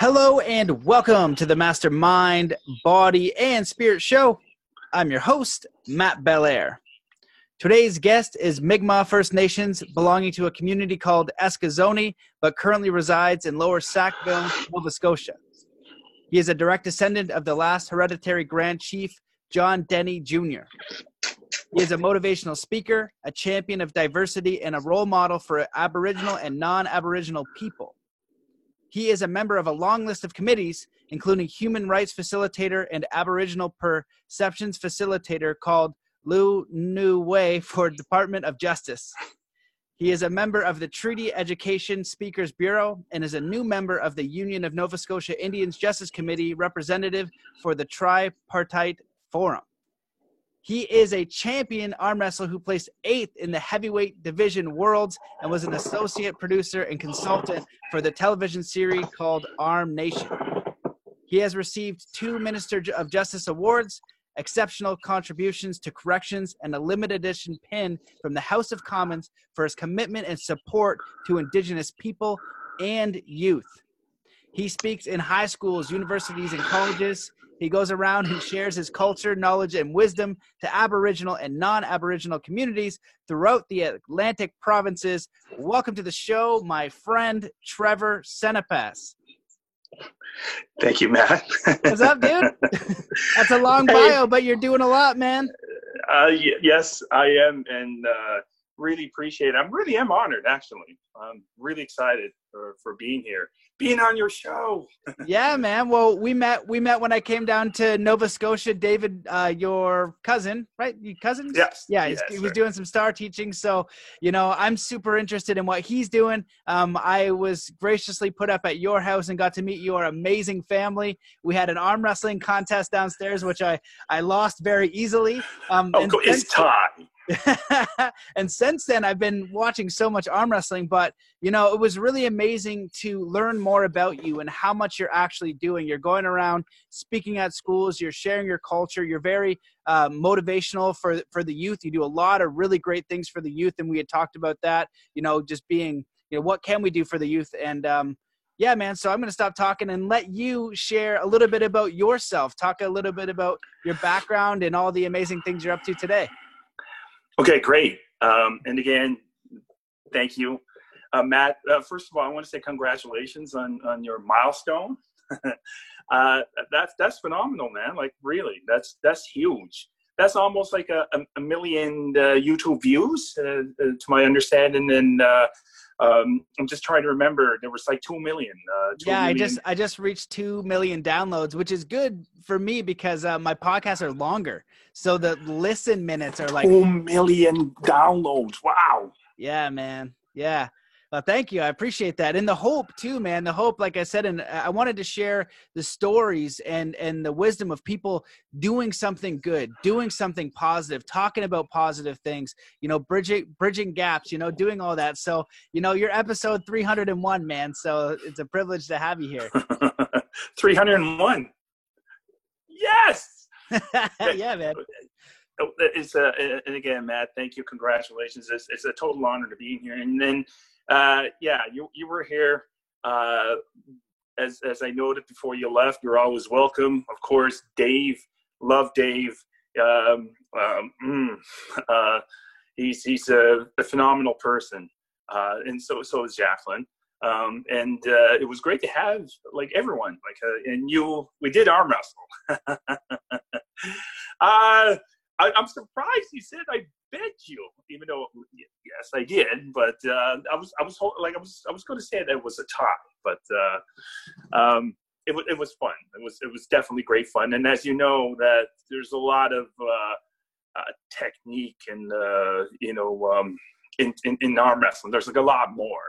Hello and welcome to the Mastermind Body and Spirit Show. I'm your host, Matt Belair. Today's guest is Mi'kmaq First Nations, belonging to a community called Eskasoni, but currently resides in Lower Sackville, Nova Scotia. He is a direct descendant of the last hereditary Grand Chief, John Denny Jr. He is a motivational speaker, a champion of diversity, and a role model for Aboriginal and non Aboriginal people. He is a member of a long list of committees, including Human Rights Facilitator and Aboriginal Perceptions Facilitator called Lu Nu Way for Department of Justice. He is a member of the Treaty Education Speakers Bureau and is a new member of the Union of Nova Scotia Indians Justice Committee representative for the Tripartite Forum. He is a champion arm wrestler who placed eighth in the heavyweight division worlds and was an associate producer and consultant for the television series called Arm Nation. He has received two Minister of Justice awards, exceptional contributions to corrections, and a limited edition pin from the House of Commons for his commitment and support to Indigenous people and youth. He speaks in high schools, universities, and colleges. He goes around and shares his culture, knowledge, and wisdom to Aboriginal and non Aboriginal communities throughout the Atlantic provinces. Welcome to the show, my friend Trevor Sanipass. Thank you, Matt. What's up, dude? That's a long bio, but you're doing a lot, man. Uh, y- yes, I am, and uh, really appreciate it. I really am honored, actually. I'm really excited for, for being here, being on your show. yeah, man. Well, we met. We met when I came down to Nova Scotia. David, uh, your cousin, right? Your cousin? Yes. Yeah, yes, he was doing some star teaching. So, you know, I'm super interested in what he's doing. Um, I was graciously put up at your house and got to meet your amazing family. We had an arm wrestling contest downstairs, which I I lost very easily. Um, oh, it's time. and since then i've been watching so much arm wrestling but you know it was really amazing to learn more about you and how much you're actually doing you're going around speaking at schools you're sharing your culture you're very uh, motivational for for the youth you do a lot of really great things for the youth and we had talked about that you know just being you know what can we do for the youth and um, yeah, man. So I'm going to stop talking and let you share a little bit about yourself. Talk a little bit about your background and all the amazing things you're up to today. Okay, great. Um, and again, thank you, uh, Matt. Uh, first of all, I want to say congratulations on on your milestone. uh, that's that's phenomenal, man. Like really, that's that's huge. That's almost like a, a, million uh, YouTube views, uh, uh, to my understanding, and um, I'm just trying to remember. There was like two million. Uh, two yeah, million. I just I just reached two million downloads, which is good for me because uh, my podcasts are longer, so the listen minutes are like two million downloads. Wow. Yeah, man. Yeah. Well, thank you. I appreciate that. And the hope too, man. The hope, like I said, and I wanted to share the stories and and the wisdom of people doing something good, doing something positive, talking about positive things. You know, bridging bridging gaps. You know, doing all that. So, you know, you're episode 301, man. So it's a privilege to have you here. 301. Yes. yeah, man oh, it's a and again matt thank you congratulations it's, it's a total honor to be here and then uh, yeah, you you were here. Uh, as as I noted before you left, you're always welcome. Of course, Dave, love Dave. Um, um, mm, uh, he's he's a, a phenomenal person, uh, and so so is Jacqueline. Um, and uh, it was great to have like everyone like uh, and you we did arm wrestle I, am surprised you said I bet you, even though yes, I did. But uh, I was I was like I was I was going to say that it was a tie, but uh, um, it was it was fun. It was it was definitely great fun. And as you know, that there's a lot of uh, uh technique and uh, you know um, in, in, in arm wrestling. There's like a lot more.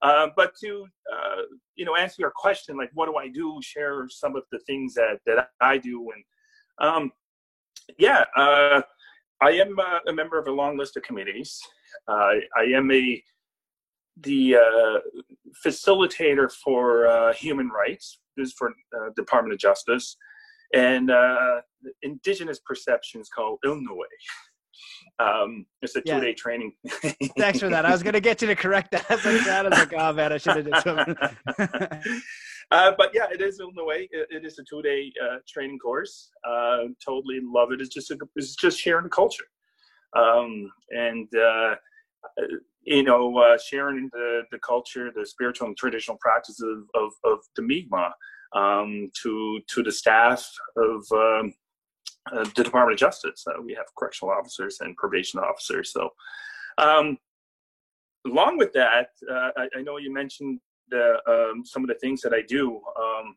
Uh, but to uh, you know answer your question, like what do I do? Share some of the things that that I do, and um, yeah, uh, I am uh, a member of a long list of committees. Uh, I am a the uh, facilitator for uh, human rights. This is for uh, Department of Justice and Indigenous perceptions called Ilnue. Um, it's a two-day training. Thanks for that. I was going to get you to correct that. I was like, oh man, I should have done something. uh, but yeah, it is Illinois. It, it is a two-day uh, training course. Uh, totally love it. It's just a, it's just sharing the culture, um, and uh, you know, uh, sharing the the culture, the spiritual and traditional practices of of, of the Mi'kmaq um, to to the staff of um, uh, the Department of Justice. we have correctional officers and probation officers. So. Um, along with that, uh, I, I, know you mentioned the, um, some of the things that I do. Um,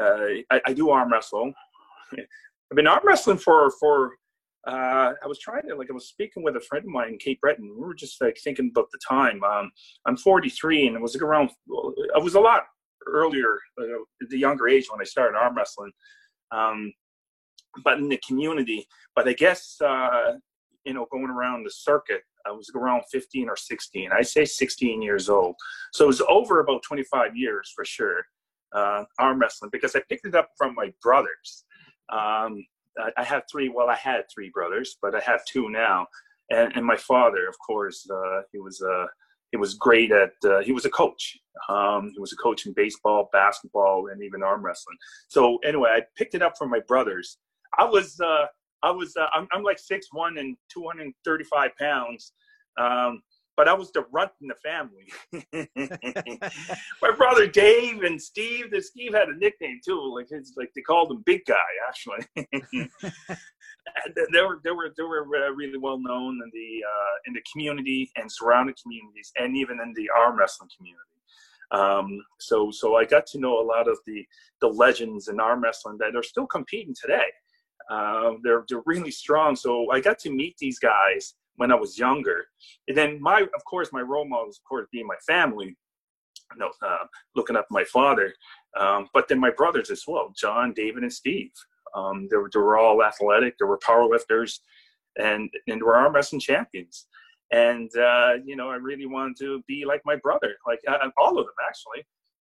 uh, I, I, do arm wrestle. I've been arm wrestling for for. Uh, I was trying to like I was speaking with a friend of mine, in Cape Breton. We were just like thinking about the time. Um, I'm 43, and it was like around. I was a lot earlier, uh, the younger age when I started arm wrestling. Um, but in the community. But I guess uh, you know, going around the circuit, I was around 15 or 16. I say 16 years old. So it was over about 25 years for sure, uh, arm wrestling, because I picked it up from my brothers. Um, I, I have three, well, I had three brothers, but I have two now. And, and my father, of course, uh, he was uh, he was great at uh, he was a coach um, he was a coach in baseball basketball and even arm wrestling so anyway i picked it up from my brothers i was uh, I was uh, I'm, I'm like six one and 235 pounds. Um, but I was the runt in the family. My brother Dave and Steve. The Steve had a nickname too, like his, like they called him Big Guy actually. they were they were they were uh, really well known in the uh, in the community and surrounding communities, and even in the arm wrestling community. Um, so so I got to know a lot of the the legends in arm wrestling that are still competing today. Uh, they're they're really strong. So I got to meet these guys when I was younger, and then my of course my role models of course being my family. You know, uh, looking up my father, um, but then my brothers as well, John, David, and Steve. Um, they, were, they were all athletic. They were power lifters, and and were arm wrestling champions. And uh, you know, I really wanted to be like my brother, like uh, all of them actually.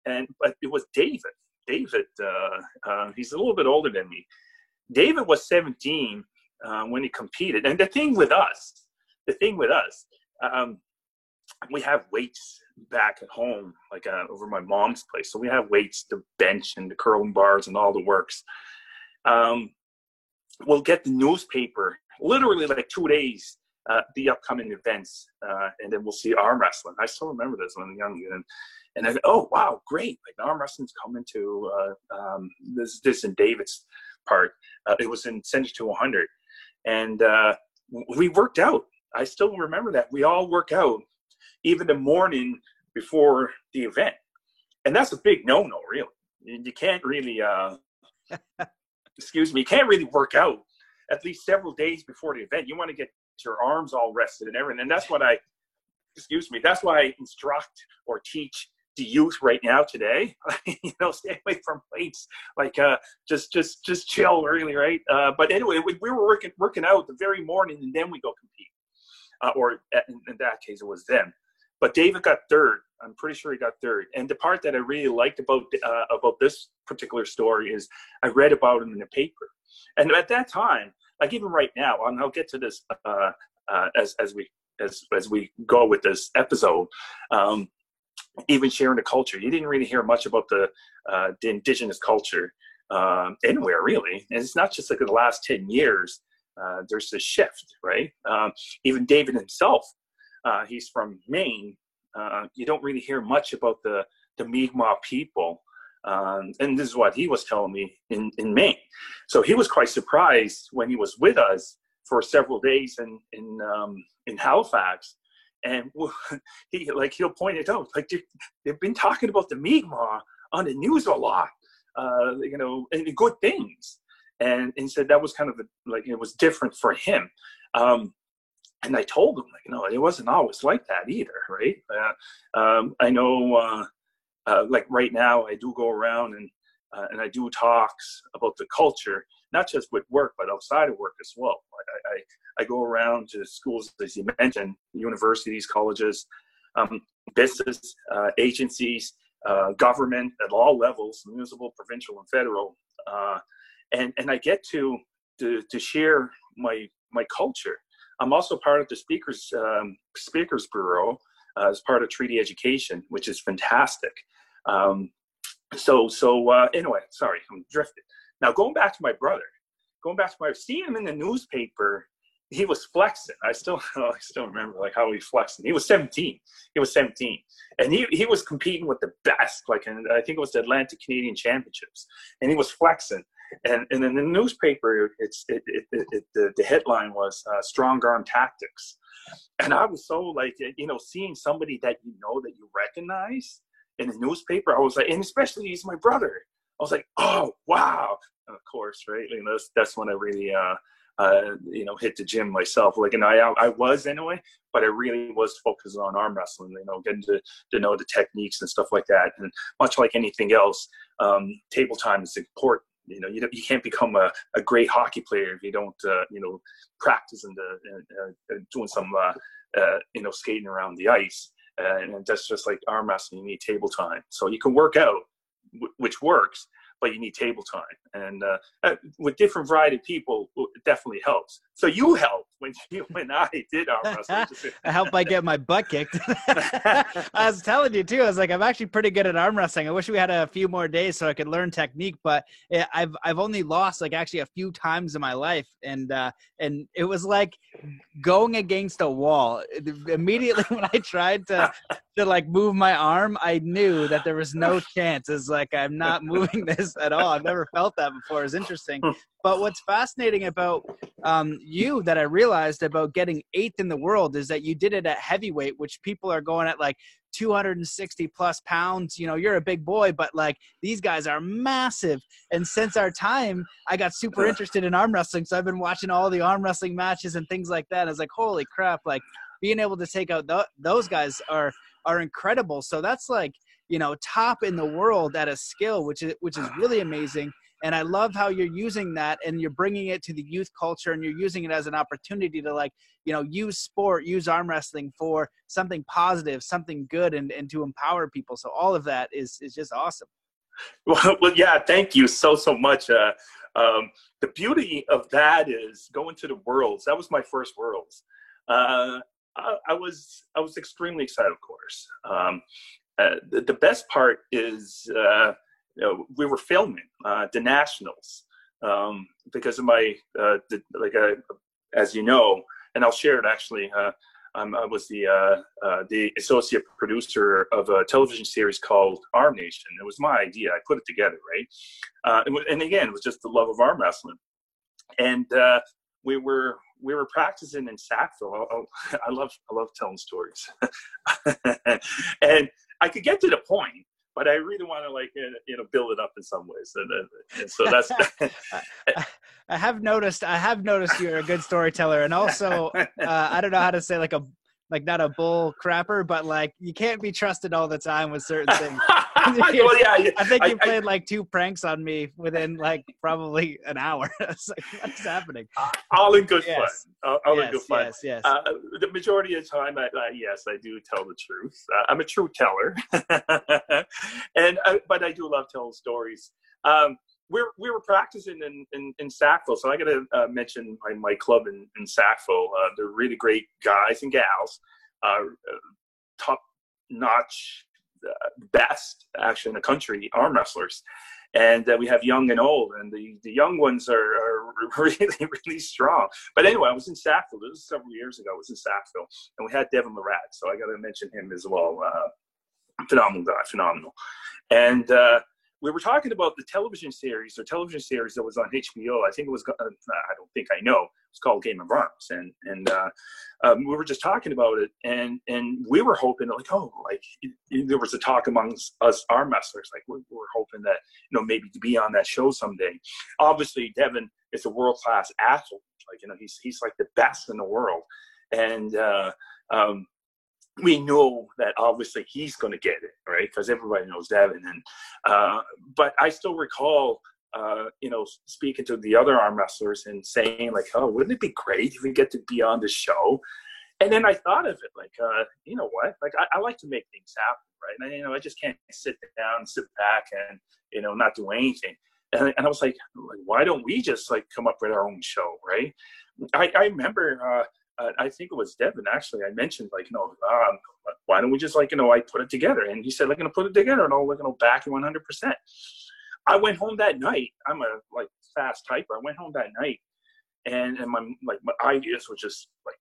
And but it was David. David, uh, uh, he's a little bit older than me, David was 17 uh, when he competed. And the thing with us, the thing with us, um, we have weights back at home, like uh, over my mom's place. So we have weights, the bench and the curling bars and all the works. Um, we'll get the newspaper literally like two days, uh, the upcoming events, uh, and then we'll see arm wrestling. I still remember this when I was young. And, and I, oh wow, great! Like arm wrestling's coming to uh, um, this this in David's part. Uh, it was in Century to 100, and uh, we worked out. I still remember that we all work out, even the morning before the event, and that's a big no-no. Really, you can't really, uh, excuse me, you can't really work out at least several days before the event. You want to get your arms all rested and everything, and that's what I, excuse me, that's why I instruct or teach the youth right now today you know stay away from weights like uh just just just chill really right? Uh but anyway we, we were working working out the very morning and then we go compete. Uh, or in, in, that case it was them. But david got third. I'm pretty sure he got third. And the part that i really liked about uh, about this particular story is i read about him in the paper. And at that time like even right now and i'll get to this uh, uh as as we as as we go with this episode um even sharing the culture. You didn't really hear much about the uh, the indigenous culture um, anywhere really, and it's not just like the last ten years. Uh, there's a shift, right? Um, even David himself, uh, he's from Maine. Uh, you don't really hear much about the the Mi'kmaq people, um, and this is what he was telling me in in Maine. So he was quite surprised when he was with us for several days in in um, in Halifax and he like he'll point it out like they've been talking about the Mi'kmaq on the news a lot, uh, you know, and good things. And and said that was kind of a, like it was different for him. Um, and I told him like no it wasn't always like that either, right? Uh, um, I know uh, uh like right now I do go around and uh, and I do talks about the culture, not just with work, but outside of work as well. I, I, I go around to schools, as you mentioned, universities, colleges, um, business, uh, agencies, uh, government at all levels, municipal, provincial, and federal. Uh, and, and I get to, to, to share my, my culture. I'm also part of the Speakers, um, Speakers Bureau uh, as part of Treaty Education, which is fantastic. Um, so so uh, anyway, sorry, I'm drifting. Now going back to my brother, going back to my seeing him in the newspaper, he was flexing. I still I still remember like how he flexing. He was 17. He was 17, and he he was competing with the best. Like in, I think it was the Atlantic Canadian Championships, and he was flexing. And and in the newspaper, it's it, it, it, it the, the headline was uh, strong arm tactics, and I was so like you know seeing somebody that you know that you recognize in the newspaper. I was like, and especially he's my brother. I was like, oh wow. And of course, right? Know, that's that's when I really uh uh, you know, hit the gym myself. Like, and I, I was anyway, but I really was focused on arm wrestling. You know, getting to, to know the techniques and stuff like that. And much like anything else, um, table time is important. You know, you, you can't become a, a great hockey player if you don't, uh, you know, practice and uh, uh, doing some, uh, uh, you know, skating around the ice. and that's just like arm wrestling. You need table time, so you can work out, which works but you need table time. And uh, uh with different variety of people, it definitely helps. So you helped when you and I did arm wrestling. I helped I get my butt kicked. I was telling you too. I was like, I'm actually pretty good at arm wrestling. I wish we had a few more days so I could learn technique, but I've I've only lost like actually a few times in my life, and uh, and it was like going against a wall. Immediately when I tried to to like move my arm, I knew that there was no chance. It's like I'm not moving this at all. I've never felt that before. It's interesting. But what's fascinating about um, you that I realized about getting eighth in the world is that you did it at heavyweight, which people are going at like 260 plus pounds. You know, you're a big boy, but like these guys are massive. And since our time, I got super interested in arm wrestling. So I've been watching all the arm wrestling matches and things like that. I was like, holy crap! Like being able to take out th- those guys are are incredible. So that's like you know top in the world at a skill, which is which is really amazing and i love how you're using that and you're bringing it to the youth culture and you're using it as an opportunity to like you know use sport use arm wrestling for something positive something good and, and to empower people. So all of that is is just awesome. Well, well yeah thank you so so much uh, um, the beauty of that is going to the worlds. That was my first worlds. Uh, I, I, was i was extremely excited of course. Um, uh, the, the, best part is uh, know, we were filming uh, the Nationals um, because of my uh, the, like uh, as you know, and I'll share it actually. Uh, I was the uh, uh, the associate producer of a television series called Arm Nation. It was my idea. I put it together, right? And, and, again, it was just the love of arm wrestling, and we were we were practicing in Sackville. I, I love I love telling stories, and I could get to the point but I really want to like you know build it up in some ways, and, and so that's. I have noticed. I have noticed you're a good storyteller, and also uh, I don't know how to say like a like not a bull crapper, but like you can't be trusted all the time with certain things. well, yeah, I think you I, played I, like two pranks on me within like probably an hour. it's like, what's happening? Uh, all in good yes. fun. All, yes, in good fun. Yes, yes. Uh, the majority of the time, I, yes, I do tell the truth. Uh, I'm a true teller, and uh, but I do love telling stories. Um, we're, we were practicing in, in, in Sackville. So I got to uh, mention my, my club in, in Sackville. Uh, they're really great guys and gals, uh, top notch, uh, best actually in the country arm wrestlers. And uh, we have young and old, and the, the young ones are, are really, really strong. But anyway, I was in Sackville. This was several years ago. I was in Sackville, and we had Devon Larratt. So I got to mention him as well. Uh, phenomenal guy, phenomenal. And we were talking about the television series or television series that was on HBO. I think it was, uh, I don't think I know. It's called Game of Arms, and and uh, um, we were just talking about it, and and we were hoping like, oh, like there was a talk amongst us arm wrestlers, like we were hoping that you know maybe to be on that show someday. Obviously, Devon is a world class athlete. Like you know, he's he's like the best in the world, and uh, um, we know that obviously he's going to get it, right? Because everybody knows Devon. And uh, but I still recall, uh, you know, speaking to the other arm wrestlers and saying like, "Oh, wouldn't it be great if we get to be on the show?" And then I thought of it like, uh, you know what? Like I, I, like to make things happen, right? And you know, I just can't sit down, sit back, and you know, not do anything. And, and I was like, why don't we just like come up with our own show, right? I, I remember uh, I think it was Devon actually. I mentioned like, you know, um, why don't we just like, you know, I put it together, and he said, like, gonna put it together, and I'll like, you know, back you 100. percent I went home that night. I'm a like fast typer. I went home that night, and and my like my ideas were just like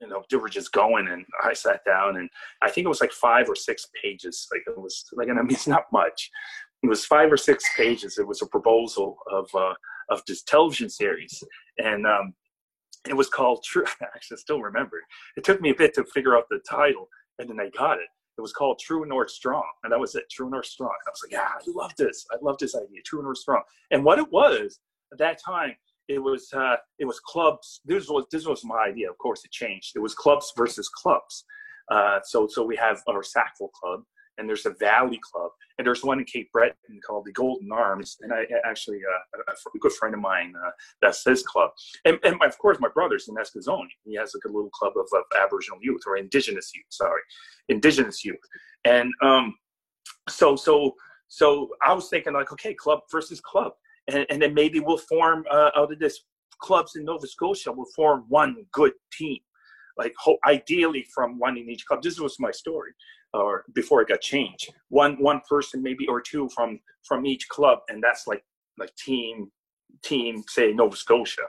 you know they were just going and i sat down and i think it was like five or six pages like it was like and i mean it's not much it was five or six pages it was a proposal of uh of this television series and um it was called true i actually still remember it took me a bit to figure out the title and then i got it it was called True North Strong, and that was it. True North Strong. And I was like, yeah, I love this. I love this idea. True North Strong. And what it was at that time, it was uh, it was clubs. This was this was my idea. Of course, it changed. It was clubs versus clubs. Uh, so so we have our Sackville Club, and there's a Valley Club, and there's one in Cape Breton called the Golden Arms. And I actually uh, a, good friend of mine uh, that's his club, and, and my, of course my brother's in Eskasoni. He has like a little club of, of Aboriginal youth or Indigenous youth. Sorry, Indigenous youth, and um, so so so I was thinking like, okay, club versus club and, and then maybe we'll form uh, out of this clubs in Nova Scotia We'll form one good team, like ho- ideally from one in each club. This was my story, or before it got changed. One one person maybe or two from from each club, and that's like like team team say Nova Scotia,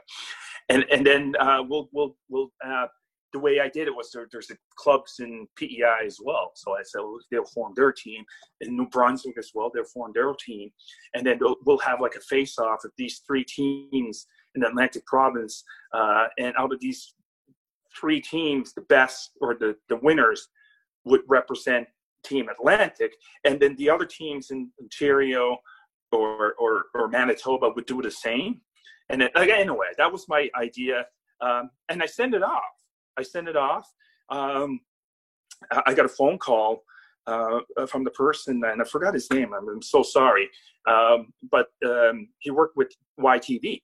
and and then uh, we'll we'll we'll uh, the way I did it was there, there's the clubs in PEI as well. So I said well, they'll form their team in New Brunswick as well. They'll form their team, and then we'll have like a face-off of these three teams in the Atlantic Province. Uh, and out of these three teams, the best or the the winners would represent Team Atlantic, and then the other teams in Ontario or or, or Manitoba would do the same. And then, anyway, that was my idea, um, and I sent it off I sent it off. Um, I got a phone call uh, from the person, and I forgot his name. I'm, I'm so sorry, um, but um, he worked with YTV,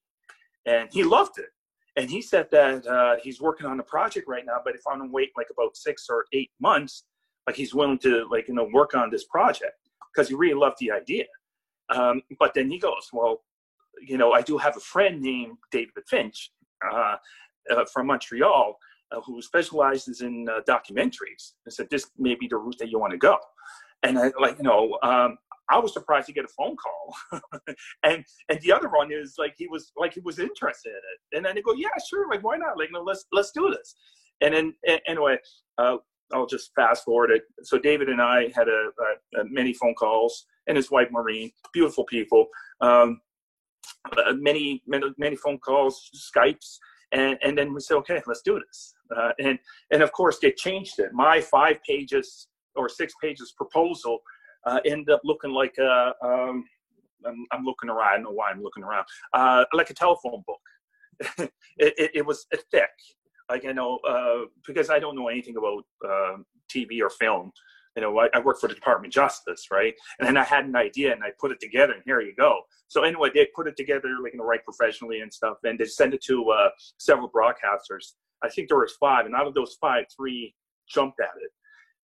and he loved it. And he said that uh, he's working on a project right now, but if I'm wait like about six or eight months, like he's willing to like you know work on this project because he really loved the idea. Um, but then he goes, well, you know, I do have a friend named David Finch uh, uh from Montreal uh, who specializes in uh, documentaries and said this may be the route that you want to go and I, like you know um, I was surprised to get a phone call, and and the other one is like he was like he was interested in it, and then they go, yeah, sure, like why not? Like no, let's let's do this, and then anyway, uh, I'll just fast forward it. So David and I had a, a, a many phone calls, and his wife Maureen, beautiful people, um, uh, many many many phone calls, Skypes, and and then we said, okay, let's do this. Uh, and and of course they changed it. My five pages or six pages proposal uh, ended up looking like a. Um, I'm, I'm, looking around. I know why I'm looking around. Uh, like a telephone book. it, it, it, was thick. Like I know uh, because I don't know anything about um, TV or film. You know, I, I work for the Department of Justice, right? And then I had an idea and I put it together, and here you go. So anyway, they put it together, like you know, right professionally and stuff, and they send it to uh, several broadcasters I think there was five, and out of those five, three jumped at it.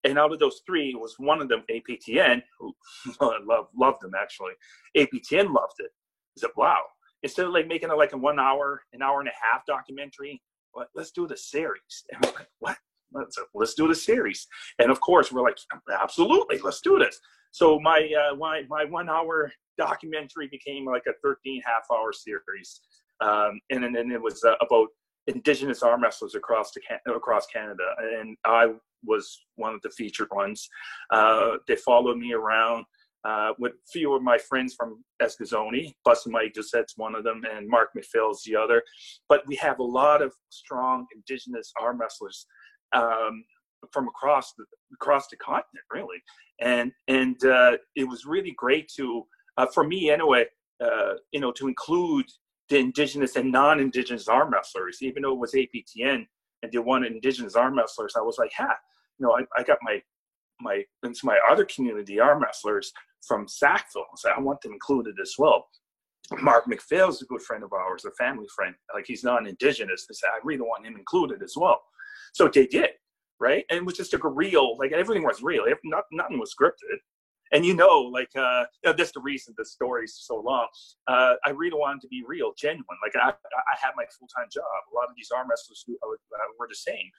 And out of those three, was one of them APTN, who loved loved them actually. APTN loved it. He said, "Wow!" Instead of like making it like a one hour, an hour and a half documentary, let, us do the series. And we're like, "What?" Let's, let's do the series. And of course, we're like, "Absolutely, let's do this." So my uh, my my one hour documentary became like a 13 half hour series, um, and then it was uh, about indigenous arm wrestlers across the across Canada, and I was one of the featured ones. Uh, they followed me around uh, with a few of my friends from Eskasoni. Bussin Mike Doucette's one of them, and Mark McPhail's the other. But we have a lot of strong indigenous arm wrestlers um, from across the across the continent, really. And and uh, it was really great to, uh, for me anyway, uh, you know, to include the indigenous and non-indigenous arm wrestlers, even though it was APTN and they wanted indigenous arm wrestlers, I was like, yeah, you know, I, I got my my into my other community arm wrestlers from Sackville. So I want them included as well. Mark McPhail is a good friend of ours, a family friend. Like he's non-indigenous. They said I really want him included as well. So they did, right? And it was just like a real, like everything was real. Not, nothing was scripted. And you know, like uh, that's the reason the story's so long. Uh, I really wanted to be real, genuine. Like I, I had my full time job. A lot of these arm wrestlers who, uh, were the same.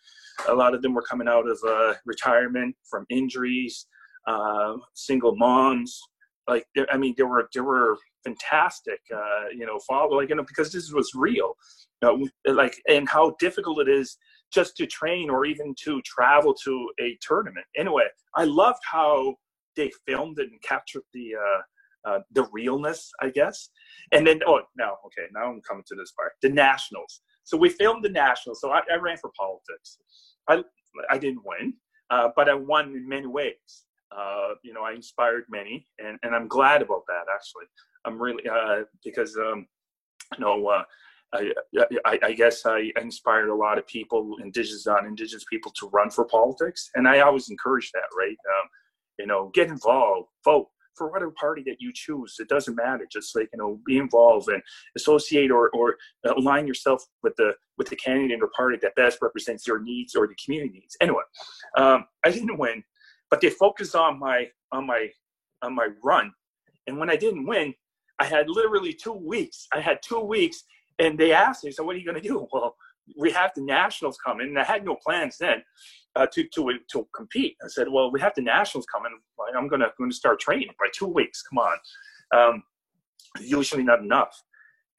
A lot of them were coming out of uh, retirement from injuries, uh, single moms. Like I mean, there were there were fantastic, uh, you know, follow like you know because this was real, you know, like and how difficult it is just to train or even to travel to a tournament. Anyway, I loved how they filmed it and captured the uh, uh, the realness, I guess. And then, oh, no, okay, now I'm coming to this part. The Nationals. So we filmed the Nationals. So I, I ran for politics. I I didn't win, uh, but I won in many ways. Uh, you know, I inspired many, and, and I'm glad about that. Actually, I'm really uh, because um, you know. Uh, I, I, I, guess I inspired a lot of people, indigenous, non-indigenous people, to run for politics, and I always encourage that. Right? Um, you know, get involved, vote for whatever party that you choose. It doesn't matter. Just like you know, be involved and associate or or align yourself with the with the candidate or party that best represents your needs or the community needs. Anyway, um, I didn't win, but they focused on my on my on my run, and when I didn't win, I had literally two weeks. I had two weeks, and they asked me, "So what are you going to do?" Well, we have the nationals coming, and I had no plans then uh, to to to compete. I said, well, we have the nationals coming. I'm gonna going to start training by two weeks. Come on, um, usually not enough.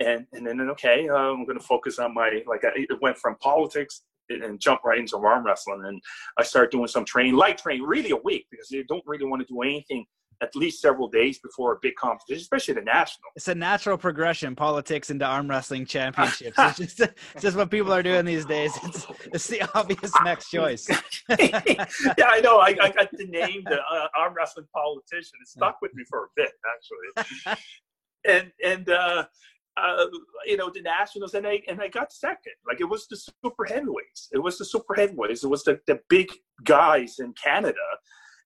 And and then okay, uh, I'm to focus on my like I, it went from politics and jump right into arm wrestling, and I started doing some training, light training, really a week because you don't really want to do anything at least several days before a big competition, especially the national. It's a natural progression, politics into arm wrestling championships. it's, just, it's just what people are doing these days. It's, it's the obvious next choice. yeah, I know. I, I got the name, the uh, arm wrestling politician. It stuck with me for a bit, actually. and and uh, uh, you know the nationals, and I and I got second. Like it was the super heavyweights. It was the super heavyweights. It was the the big guys in Canada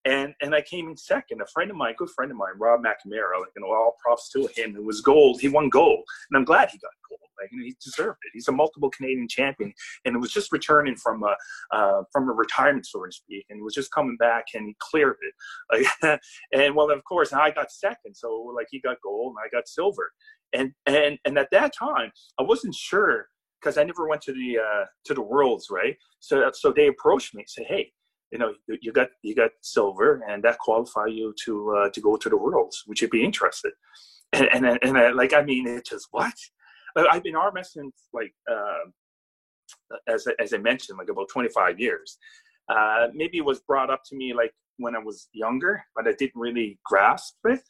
and and I came in second. A friend of mine, good friend of mine, Rob McNamara, you know, all props to him. It was gold. He won gold, and I'm glad he got gold. Like you know, he deserved it. He's a multiple Canadian champion, and it was just returning from a uh, from a retirement, so to speak, and was just coming back and he cleared it. And well, of course, I got second, so like he got gold and I got silver, and and and at that time, I wasn't sure because I never went to the uh, to the worlds, right? So so they approached me and said, "Hey, you know you got you got silver and that qualify you to uh, to go to the worlds would you be interested and and, and I, like i mean it just what i've been arm wrestling like uh, as, as i mentioned like about 25 years uh, maybe it was brought up to me like when i was younger but i didn't really grasp it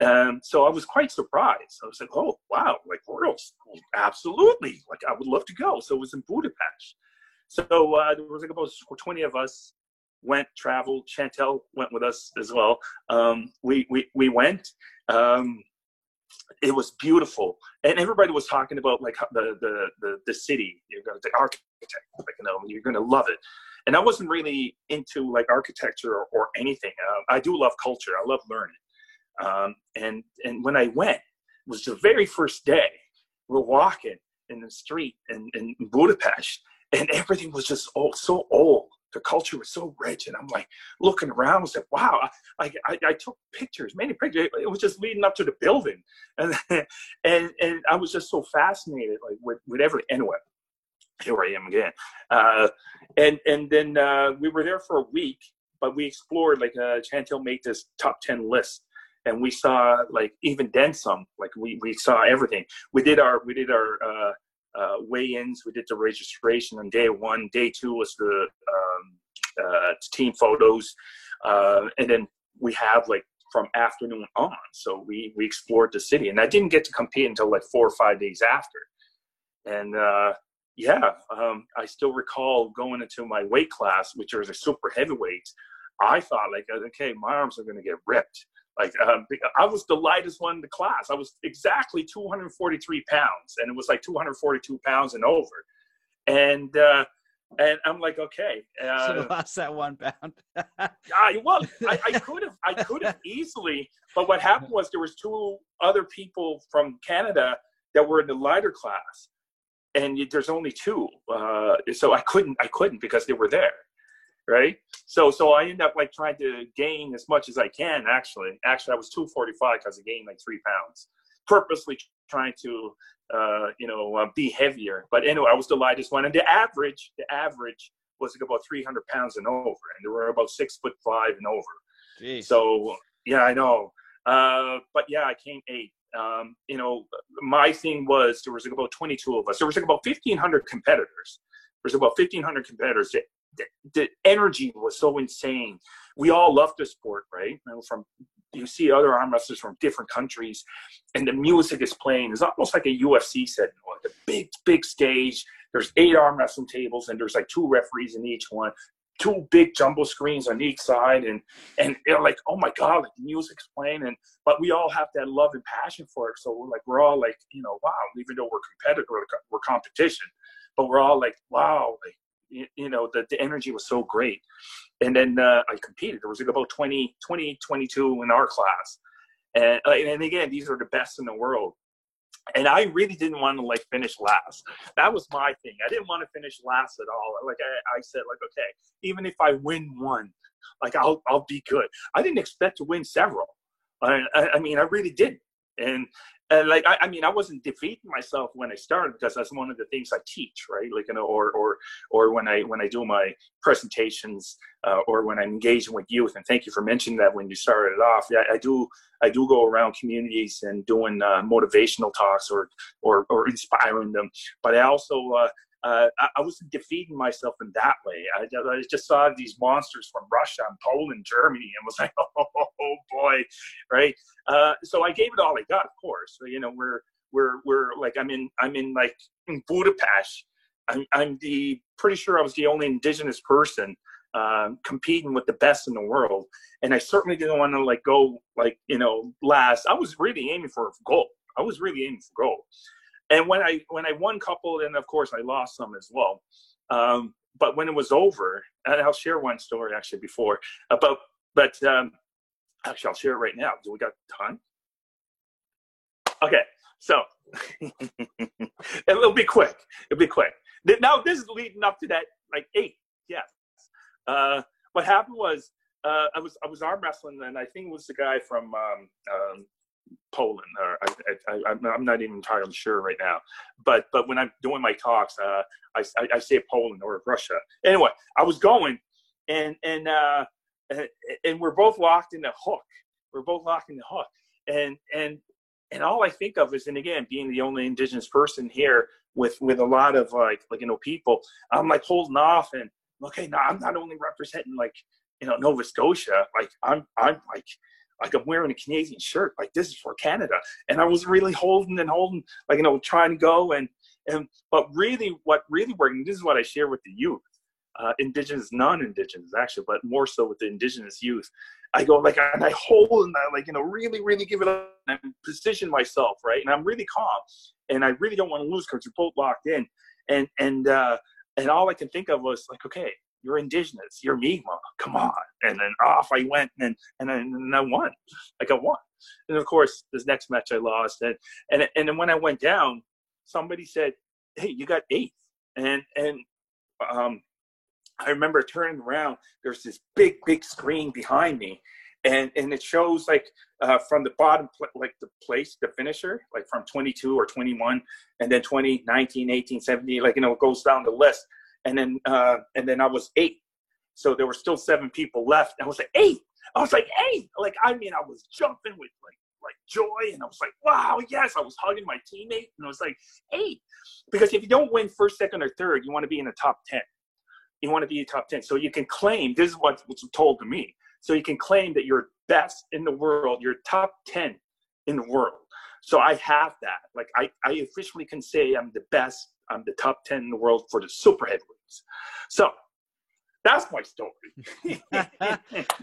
um, so I was quite surprised. I was like, "Oh, wow! Like worlds, absolutely! Like I would love to go." So it was in Budapest. So uh, there was like about 20 of us went, traveled. Chantel went with us as well. Um, we, we, we went. Um, it was beautiful, and everybody was talking about like the the the, the city. You're going to the architect, like you know, you're going to love it. And I wasn't really into like architecture or, or anything. Uh, I do love culture. I love learning. Um, and and when I went, it was the very first day. We're walking in the street in, in Budapest, and everything was just all so old the culture was so rich and i'm like looking around and said wow I, I, I, took pictures many pictures it was just leading up to the building. And and, and i was just so fascinated like with, with everything anyway here i am again uh, and and then uh, we were there for a week but we explored like uh, chantel made this top 10 list and we saw like even then some like we, we saw everything. We did our we did our uh, uh, weigh-ins. We did the registration on day one. Day two was the um, uh, team photos, uh, and then we have like from afternoon on. So we we explored the city, and I didn't get to compete until like four or five days after. And uh, yeah, um, I still recall going into my weight class, which was a super heavyweight. I thought like, okay, my arms are going to get ripped. Like um, I was the lightest one in the class. I was exactly 243 pounds, and it was like 242 pounds and over. And uh, and I'm like, okay. Uh, so lost that one pound. I well, I, I could have, I could have easily, but what happened was there was two other people from Canada that were in the lighter class, and there's only two, uh, so I couldn't, I couldn't because they were there. Right? So so I end up like trying to gain as much as I can. Actually, actually, I was 245 because I gained like three pounds, purposely trying to uh, you know uh, be heavier. But anyway, I was the lightest one, and the average the average was like about 300 pounds and over, and there were about six foot five and over. Jeez. So yeah, I know. Uh, but yeah, I came eight. Um, you know, my thing was there was like about 22 of us. There was like about 1,500 competitors. There was about 1,500 competitors. The, the, energy was so insane. We all loved the sport, right? You know, from you see other arm wrestlers from different countries, and the music is playing. It's almost like a UFC setting, like a big, big stage. There's eight arm wrestling tables, and there's like two referees in each one two big jumbo screens on each side and and you know, like oh my god like the music's playing and but we all have that love and passion for it so we're like we're all like you know wow even though we're competitive we're competition but we're all like wow like you, know the, the energy was so great and then uh, i competed there was like about 20 20 22 in our class and and again these are the best in the world and I really didn't want to like finish last. That was my thing. I didn't want to finish last at all. Like I, I said, like okay, even if I win one, like I'll I'll be good. I didn't expect to win several. I, I, I mean, I really didn't. And and like I, I, mean i wasn't defeating myself when i started because that's one of the things i teach right? Like you know or or or when i when i do my presentations uh, or when i'm engaging with youth and thank you for mentioning that when you started it off. Yeah i do i do go around communities and doing uh, motivational talks or or or inspiring them. But i also uh, uh, I, I, wasn't defeating myself in that way. I, I, just saw these monsters from Russia and Poland, Germany, and was like, oh, oh boy, right? Uh, so I gave it all I got, of course. So, you know, we're we're we're like I'm in I'm in like in Budapest. I'm I'm the pretty sure I was the only indigenous person uh, competing with the best in the world, and I certainly didn't want to like go like you know last. I was really aiming for gold. I was really aiming for gold and when I when I won couple, and of course I lost some as well. Um, but when it was over, and I'll share one story actually before about, but um, actually I'll share it right now. Do we got time? Okay, so it'll be quick. It'll be quick. Now this is leading up to that like eight. Yeah. Uh, what happened was uh, I was I was arm wrestling, and I think it was the guy from um, um, Poland, or I, am not even entirely sure right now. But but when I'm doing my talks, uh, I, I, I, say Poland or Russia. Anyway, I was going, and and uh, and we're both locked in the hook. We're both locked in the hook, and and and all I think of is, and again, being the only indigenous person here with with a lot of like like you know people, I'm like holding off and okay, now I'm not only representing like you know Nova Scotia, like I'm I'm like like I'm wearing a Canadian shirt, like this is for Canada. And I was really holding and holding, like, you know, trying to go and, and, but really what really working, this is what I share with the youth, uh, indigenous, non-indigenous actually, but more so with the indigenous youth. I go like, and I hold and I like, you know, really, really give it up and position myself, right. And I'm really calm and I really don't want to lose because we're both locked in. And, and, uh, and all I can think of was like, okay, you're indigenous, you're Mi'kmaq, come on. And then off I went and and and I won. Like I won. And of course, this next match I lost. And and and then when I went down, somebody said, Hey, you got eighth. And and um I remember turning around, there's this big, big screen behind me. And, and it shows like uh, from the bottom, like the place, the finisher, like from 22 or 21, and then 20, 19, 18, 17, like, you know, it goes down the list and then uh, and then I was eight. So there were still seven people left. I was like eight. I was like eight. Like I mean, I was jumping with like like joy, and I was like, wow, yes. I was hugging my teammate, and I was like eight. Because if you don't win first, second, or third, you want to be in the top ten. You want to be top ten, so you can claim. This is what was told to me. So you can claim that you're best in the world. You're top ten in the world. So I have that. Like I, I officially can say I'm the best I'm the top 10 in the world for the super heavyweights. So that's my story.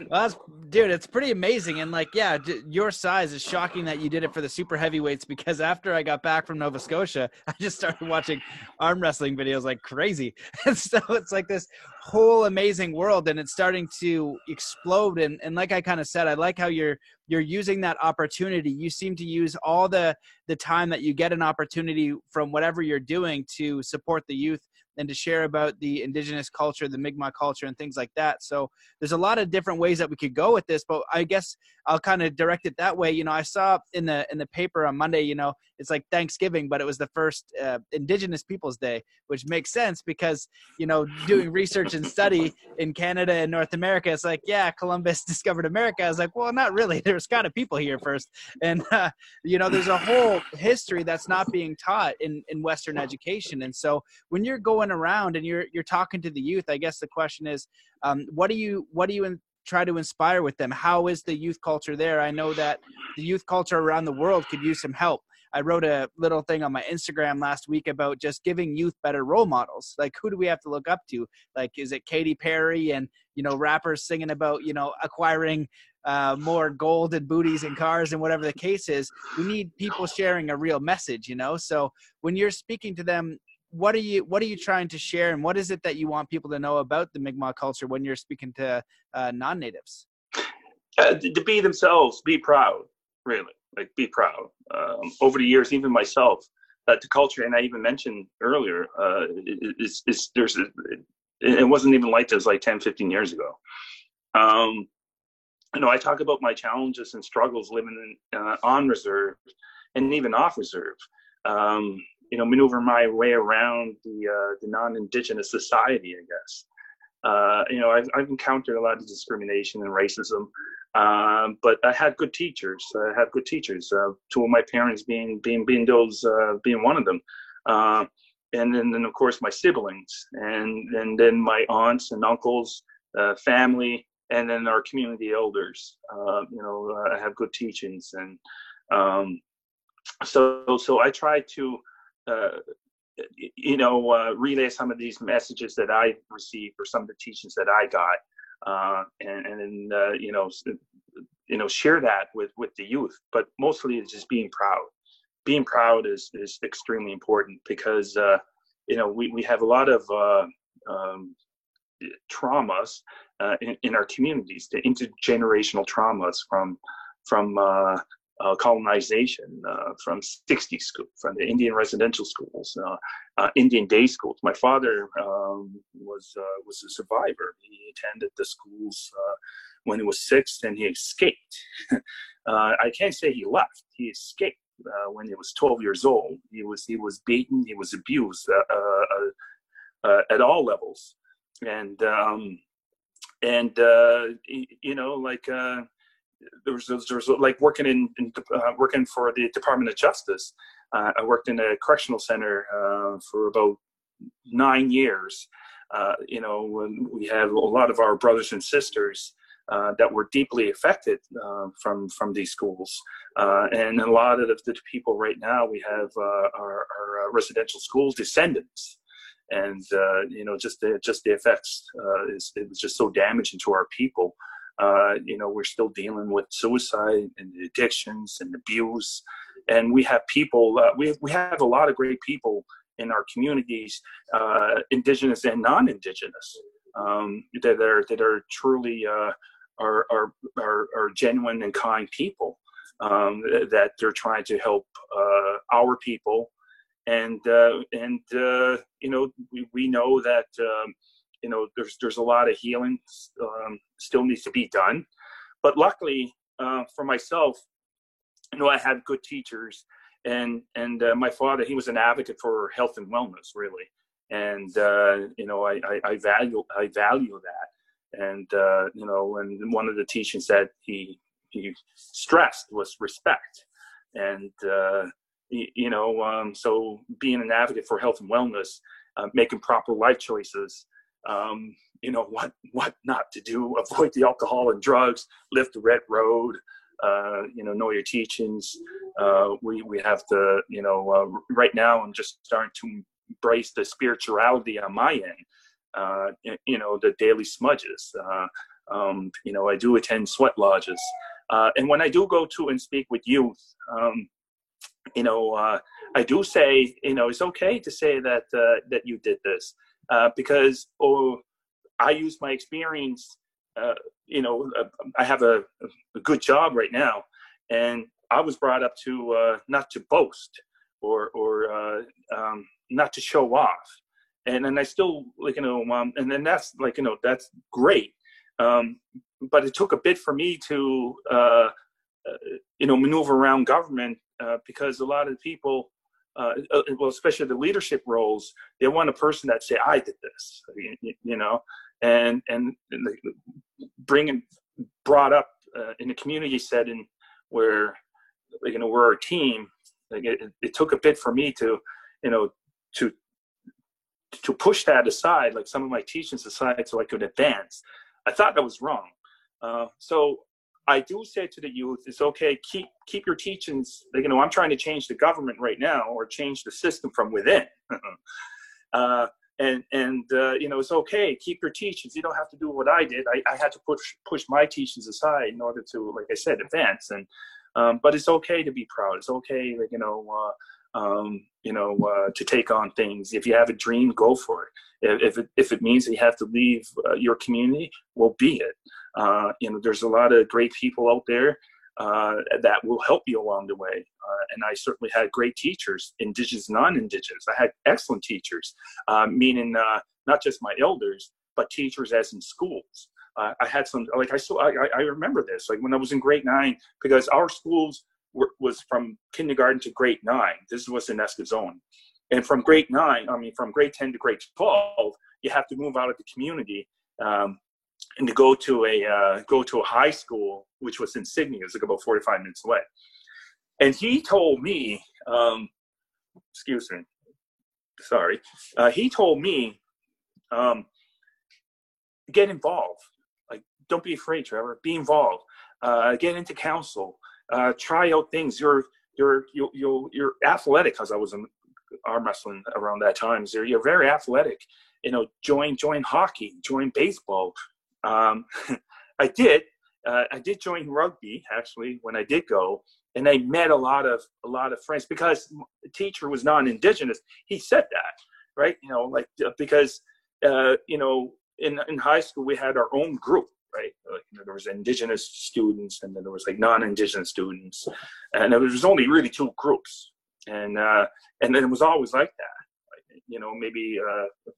well, dude, it's pretty amazing. And like, yeah, your size is shocking that you did it for the super heavyweights because after I got back from Nova Scotia, I just started watching arm wrestling videos like crazy. And so it's like this whole amazing world and it's starting to explode. And, and like I kind of said, I like how you're, you're using that opportunity. You seem to use all the, the time that you get an opportunity from whatever you're doing to support the youth and to share about the indigenous culture, the Mi'kmaq culture, and things like that. So there's a lot of different ways that we could go with this, but I guess I'll kind of direct it that way. You know, I saw in the in the paper on Monday, you know, it's like Thanksgiving, but it was the first uh, Indigenous Peoples Day, which makes sense because you know, doing research and study in Canada and North America, it's like, yeah, Columbus discovered America. I was like, well, not really. There's kind of people here first, and uh, you know, there's a whole history that's not being taught in in Western education. And so when you're going around and you're you're talking to the youth, I guess the question is, um, what do you what do you try to inspire with them? How is the youth culture there? I know that the youth culture around the world could use some help. I wrote a little thing on my Instagram last week about just giving youth better role models. Like, who do we have to look up to? Like, is it Katy Perry and, you know, rappers singing about, you know, acquiring uh, more gold and booties and cars and whatever the case is? We need people sharing a real message, you know? So when you're speaking to them, what are you what are you trying to share and what is it that you want people to know about the Mi'kmaq culture when you're speaking to uh, non-natives? Uh, to be themselves be proud really. Like be proud. Um, over the years even myself uh, the culture and i even mentioned earlier uh, is, is there's it wasn't even like this like 10 15 years ago. Um, you know i talk about my challenges and struggles living in, uh, on reserve and even off reserve. Um, you know maneuver my way around the uh, the non-indigenous society i guess. Uh, you know I've, I've encountered a lot of discrimination and racism um, but i had good teachers. I had good teachers uh, two of my parents being being being those uh, being one of them. Uh, and then, then of course my siblings and and then my aunts and uncles uh, family and then our community elders. You know i have good teachings and um, so so i try to uh, you know, uh, relay some of these messages that I received or some of the teachings that I got, uh, and, and uh, you know, you know, share that with with the youth. But mostly, it's just being proud. Being proud is is extremely important because uh, you know we we have a lot of uh, um, traumas uh, in, in our communities, the intergenerational traumas from from uh, colonization uh, from 60s Scoop, from the Indian residential schools, uh, uh Indian day schools. My father um, was uh, was a survivor. He attended the schools uh, when he was six, and he escaped. I can't say he left. He escaped when he was 12 years old. He was he was beaten. He was abused at all levels, and um, and you know like there was, there was like working in, in uh, working for the Department of Justice. Uh, I worked in a correctional center uh, for about nine years. Uh, you know, we have a lot of our brothers and sisters uh, that were deeply affected uh, from from these schools, and a lot of the, people right now we have our, our residential school descendants and uh, you know just the just the effects uh, is it was just so damaging to our people uh, you know, we're still dealing with suicide and addictions and abuse, and we have people. Uh, we we have a lot of great people in our communities, uh, indigenous and non-indigenous, um, that are that are truly uh, are, are, are are genuine and kind people. Um, that they're trying to help uh, our people, and uh, and you know we, we know that um, you know there's there's a lot of healing um, still needs to be done. But luckily uh, for myself you know i had good teachers and and uh, my father he was an advocate for health and wellness really. And uh, you know I, I, I value i value that. And uh, you know and one of the teachings that he he stressed was respect. And uh, you know um, so being an advocate for health and wellness uh, making proper life choices um, you know what what not to do avoid the alcohol and drugs live the red road uh, you know know your teachings. Uh, we we have to you know uh, right now i'm just starting to embrace the spirituality on my end uh, you know the daily smudges uh, um, you know i do attend sweat lodges. Uh, and when i do go to and speak with youth um, you know i do say you know it's okay to say that that you did this uh, because oh, I use my experience. Uh, you know, uh, I have a, a, good job right now, and I was brought up to uh, not to boast or or uh, um, not to show off. and and I still like you know um, and then that's like you know that's great. Um, but it took a bit for me to uh, you know maneuver around government because a lot of people uh, uh, well especially the leadership roles they want a person that say i did this you, know? And and, and bringing brought up uh, in a community setting where you know we're a team like it, it took a bit for me to you know to to push that aside like some of my teachings aside so i could advance. I thought that was wrong. Uh, so I do say to the youth, it's okay, keep keep your teachings. You know, I'm trying to change the government right now, or change the system from within. uh, and and uh, you know, it's okay, keep your teachings. You don't have to do what I did. I, I had to push push my teachings aside in order to, like I said, advance. And um, but it's okay to be proud. It's okay, like you know, uh, um, you know, uh, to take on things. If you have a dream, go for it. If, if it if it means that you have to leave uh, your community, well, be it. Uh, you know, there's a lot of great people out there uh, that will help you along the way. Uh, and I certainly had great teachers, indigenous, non-indigenous. I had excellent teachers, uh, meaning uh, not just my elders, but teachers as in schools. Uh, I had some, like I still, I, I remember this, like when I was in grade nine, because our schools were, was from kindergarten to grade nine. This was in Eskasoni. And from grade nine, I mean, from grade 10 to grade 12, you have to move out of the community um, and to go to a uh, go to a high school, which was in Sydney, it was like about 45 minutes away. And he told me, um, excuse me, sorry, uh, he told me, um, get involved. Like, don't be afraid, Trevor. Be involved. Uh, get into council. Uh, try out things. You're you're you you you're athletic because I was in arm wrestling around that time. So you're very athletic. You know, join join hockey, join baseball, um, I did. Uh, I did join rugby actually when I did go, and I met a lot of a lot of friends because the teacher was non-indigenous. He said that, right? You know, like uh, because uh, you know in in high school we had our own group, right? Like, you know, there was indigenous students, and then there was like non-indigenous students, and there was only really two groups, and uh, and then it was always like that. you know, maybe uh,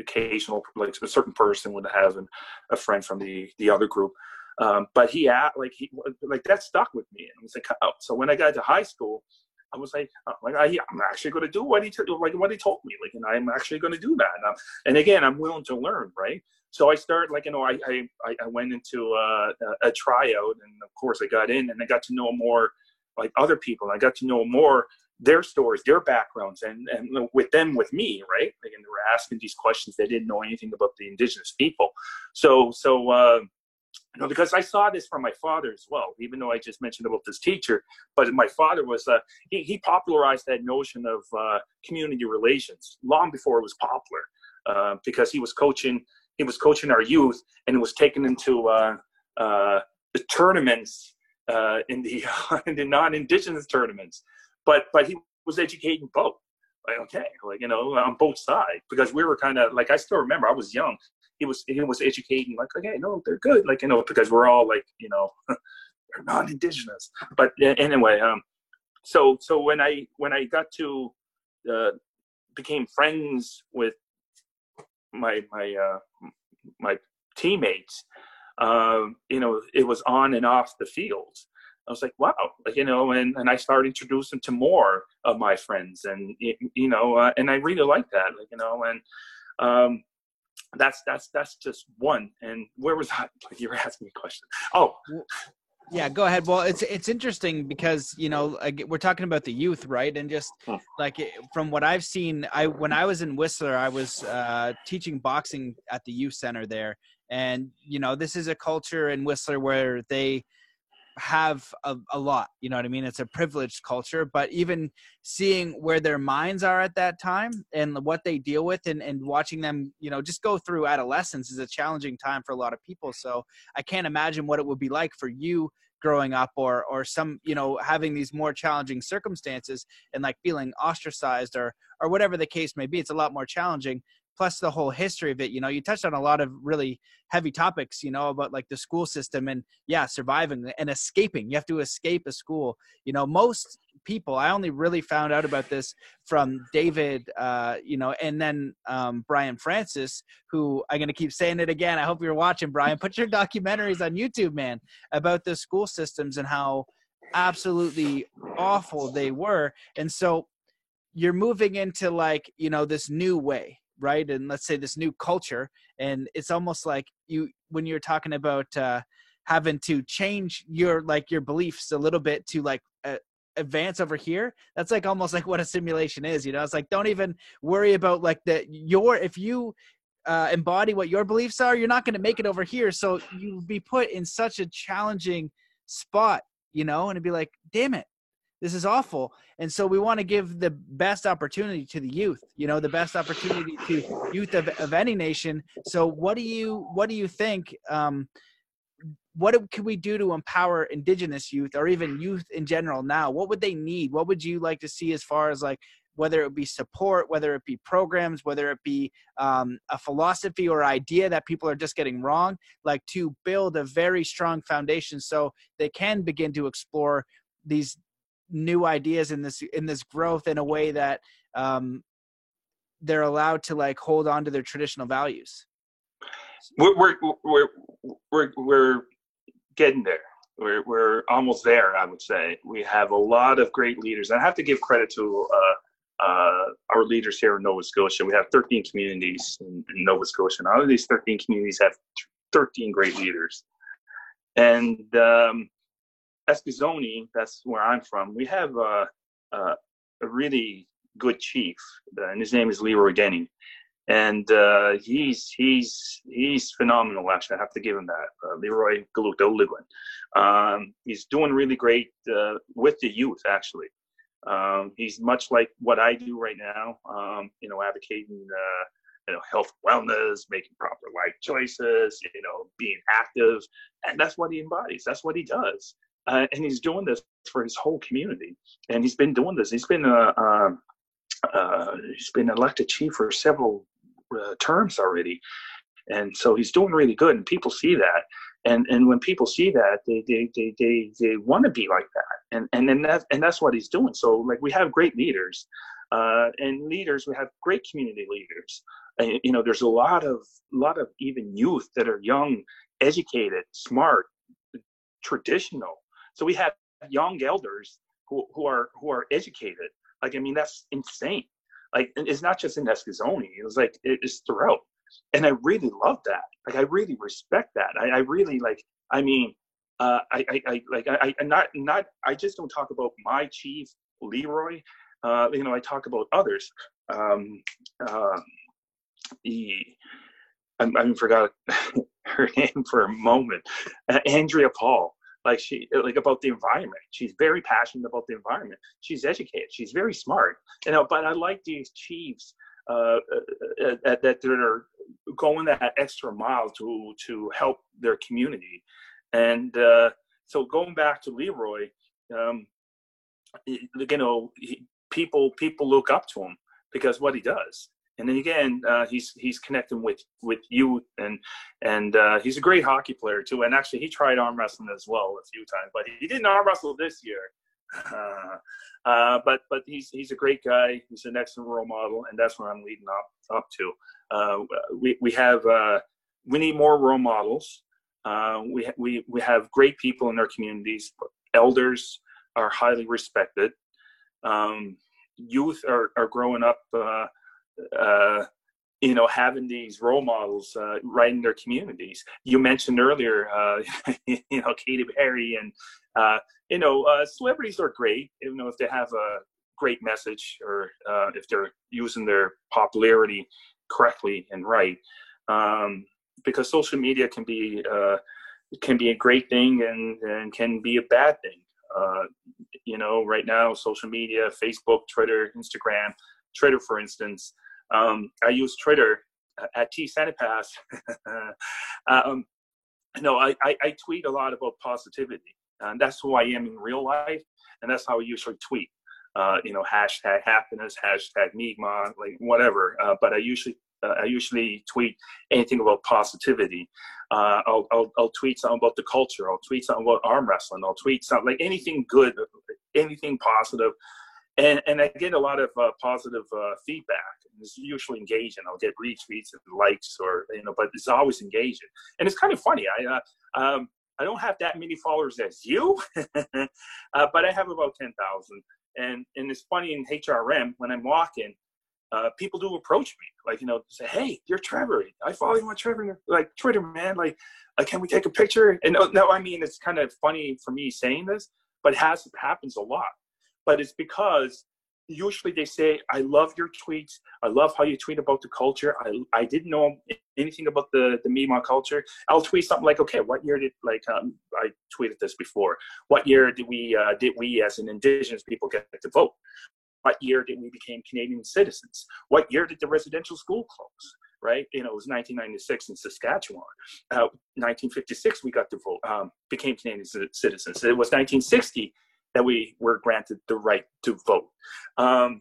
occasional like a certain person would have an, a friend from the the other group. Um, but he like he like that stuck with me. And I was like oh. so when I got to high school I was like oh, like I, am actually going to do what he t- like what he told me like and I'm actually going to do that. And, and, again I'm willing to learn right? So I started like you know I I, I went into a, a tryout and of course I got in and I got to know more like other people. I got to know more their stories, their backgrounds, and and with them, with me, right? And they were asking these questions. They didn't know anything about the indigenous people. So, so uh, you know, because I saw this from my father as well. Even though I just mentioned about this teacher, but my father was uh, he he popularized that notion of uh, community relations long before it was popular, uh, because he was coaching he was coaching our youth, and it was taken into uh, uh, the tournaments uh, in the in the non-indigenous tournaments but but he was educating both. Like okay, like you know, on both sides because we were kind of like I still remember I was young. He was he was educating like okay, no, they're good, like you know, because we're all like you know, they're non-indigenous. But anyway, um, so so when I when I got to uh, became friends with my my uh, my teammates, uh, you know, it was on and off the field. I was like, wow, like, you know, and, and I started introducing to more of my friends and, you know, uh, and I really like that, like, you know, and, um, that's, that's, that's just one. And where was that? Like you were asking me a question. Oh, yeah, go ahead. Well, it's, it's interesting because, you know, we're talking about the youth, right. And just huh. like from what I've seen, I, when I was in Whistler, I was, uh, teaching boxing at the youth center there. And, you know, this is a culture in Whistler where they, have a, a, lot you know what i mean? It's a privileged culture but even seeing where their minds are at that time and what they deal with and, and watching them you know just go through adolescence is a challenging time for a lot of people. So i can't imagine what it would be like for you growing up or or some you know having these more challenging circumstances and like feeling ostracized or or whatever the case may be. It's a lot more challenging plus the whole history of it you know you touched on a lot of really heavy topics you know about like the school system and yeah surviving and escaping you have to escape a school you know most people. I only really found out about this from David, uh, you know, and then um, Brian Francis, who I'm going to keep saying it again. I hope you're watching, Brian. Put your documentaries on YouTube, man, about the school systems and how absolutely awful they were. And so you're moving into like, you know, this new way, right? And let's say this new culture. And it's almost like you, when you're talking about, uh, having to change your like your beliefs a little bit to like uh, advance over here that's like almost like what a simulation is you know it's like don't even worry about like that your if you uh, embody what your beliefs are you're not going to make it over here so you'll be put in such a challenging spot you know and it'd be like damn it this is awful. And so we want to give the best opportunity to the youth you know the best opportunity to youth of, of any nation. So what do you what do you think um, what can we do to empower indigenous youth or even youth in general now? What would they need? What would you like to see as far as like whether it be support whether it be programs whether it be um, a philosophy or idea that people are just getting wrong? Like to build a very strong foundation so they can begin to explore these new ideas in this in this growth in a way that um, they're allowed to like hold on to their traditional values we're we're we're we're, we're getting there. We're, we're almost there, I would say. We have a lot of great leaders. And I have to give credit to uh, uh, our leaders here in Nova Scotia. We have 13 communities in, in Nova Scotia. And all of these 13 communities have 13 great leaders. And um, Eskasoni, that's where I'm from, we have a, a, a really good chief, and his name is Leroy Denny and uh, he's he's he's phenomenal. Actually, I have to give him that. Uh, Leroy Galuto Um, he's doing really great uh, with the youth. Actually, um, he's much like what I do right now. Um, you know, advocating uh, you know health, wellness, making proper life choices. You know, being active, and that's what he embodies. That's what he does. Uh, and he's doing this for his whole community. And he's been doing this. He's been uh, um, uh, he's been elected chief for several uh, terms already, and so he's doing really good, and people see that. And and when people see that, they they they they, they want to be like that, and and that and that's what he's doing. So like we have great leaders, uh, and leaders we have great community leaders. And, you know, there's a lot of lot of even youth that are young, educated, smart, traditional. So we have young elders who, who are who are educated. Like I mean, that's insane. Like it's not just in Eskasoni. It was like it's throughout, and I really love that. Like I really respect that. I, I really like. I mean, uh, I, I, I like I, I not not. I just don't talk about my chief Leroy. Uh, you know, I talk about others. Um, uh, the, I, I forgot her name for a moment. Uh, Andrea Paul like she like about the environment. She's very passionate about the environment. She's educated. She's very smart. You know but i like these chiefs uh, uh, uh that they're going that extra mile to to help their community. And uh, so going back to leroy um, you know he, people people look up to him because what he does and then again, uh, he's he's connecting with with youth, and and uh, he's a great hockey player too. And actually, he tried arm wrestling as well a few times, but he didn't arm wrestle this year. Uh, but but he's he's a great guy. He's an excellent role model, and that's what I'm leading up up to. Uh, we we have uh, we need more role models. Uh, we we we have great people in our communities. Elders are highly respected. Um, youth are are growing up uh, you know, having these role models uh, right in their communities. You mentioned earlier, uh, you know, Katy Perry and, uh, you know, uh, celebrities are great, you know, if they have a great message or uh, if they're using their popularity correctly and right. Um, because social media can be uh, can be a great thing and, and can be a bad thing. You know, right now, social media, Facebook, Twitter, Instagram, Twitter, for instance, um, I use Twitter at T Pass. um, no, I, I, I, tweet a lot about positivity, and that's who I am in real life, and that's how I usually tweet. Uh, you know, hashtag happiness, hashtag Mi'kmaq, like whatever. Uh, but I usually uh, I usually tweet anything about positivity. Uh, I'll, I'll, I'll tweet something about the culture. I'll tweet something about arm wrestling. I'll tweet something like anything good anything positive and and I get a lot of uh, positive uh, feedback. It's usually engaging. I'll get retweets and likes, or you know, but it's always engaging. And it's kind of funny. I uh, um, I don't have that many followers as you, uh, but I have about ten thousand. And and it's funny in HRM when I'm walking, uh, people do approach me, like you know, say, "Hey, you're Trevor. I follow you on Trevor, like Twitter, man. Like, like, can we take a picture?" And no, no, I mean, it's kind of funny for me saying this, but it has happens a lot but it's because usually they say, I love your tweets. I love how you tweet about the culture. I, I didn't know anything about the, the Mi'kmaq culture. I'll tweet something like, okay, what year did, like, um, I tweeted this before. What year did we, uh, did we as an indigenous people get to vote? What year did we become Canadian citizens? What year did the residential school close? Right, you know, it was 1996 in Saskatchewan. Uh, 1956, we got to vote, um, became Canadian citizens. It was 1960 that we were granted the right to vote. Um,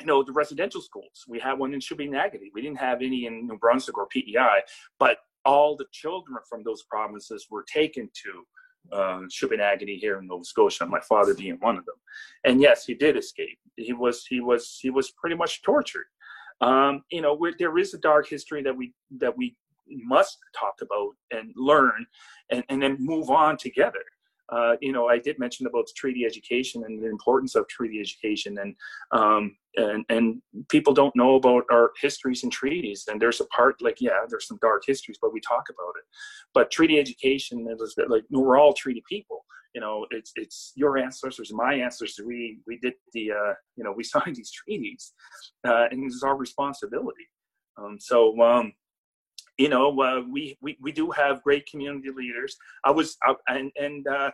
you know, the residential schools, we had one in Shubenacadie. We didn't have any in New Brunswick or PEI, but all the children from those provinces were taken to uh, Shubenacadie here in Nova Scotia. My father being one of them, and yes, he did escape. He was he was he was pretty much tortured. Um, you know, there is a dark history that we that we must talk about and learn, and, and then move on together uh, you know, I did mention about treaty education and the importance of treaty education, and um, and and people don't know about our histories and treaties. And there's a part like, yeah, there's some dark histories, but we talk about it. But treaty education is like we're all treaty people. You know, it's it's your ancestors, my ancestors. We we did the uh, you know we signed these treaties, uh, and is our responsibility. Um, so um, you know, uh, we, we we do have great community leaders. I was out and and uh,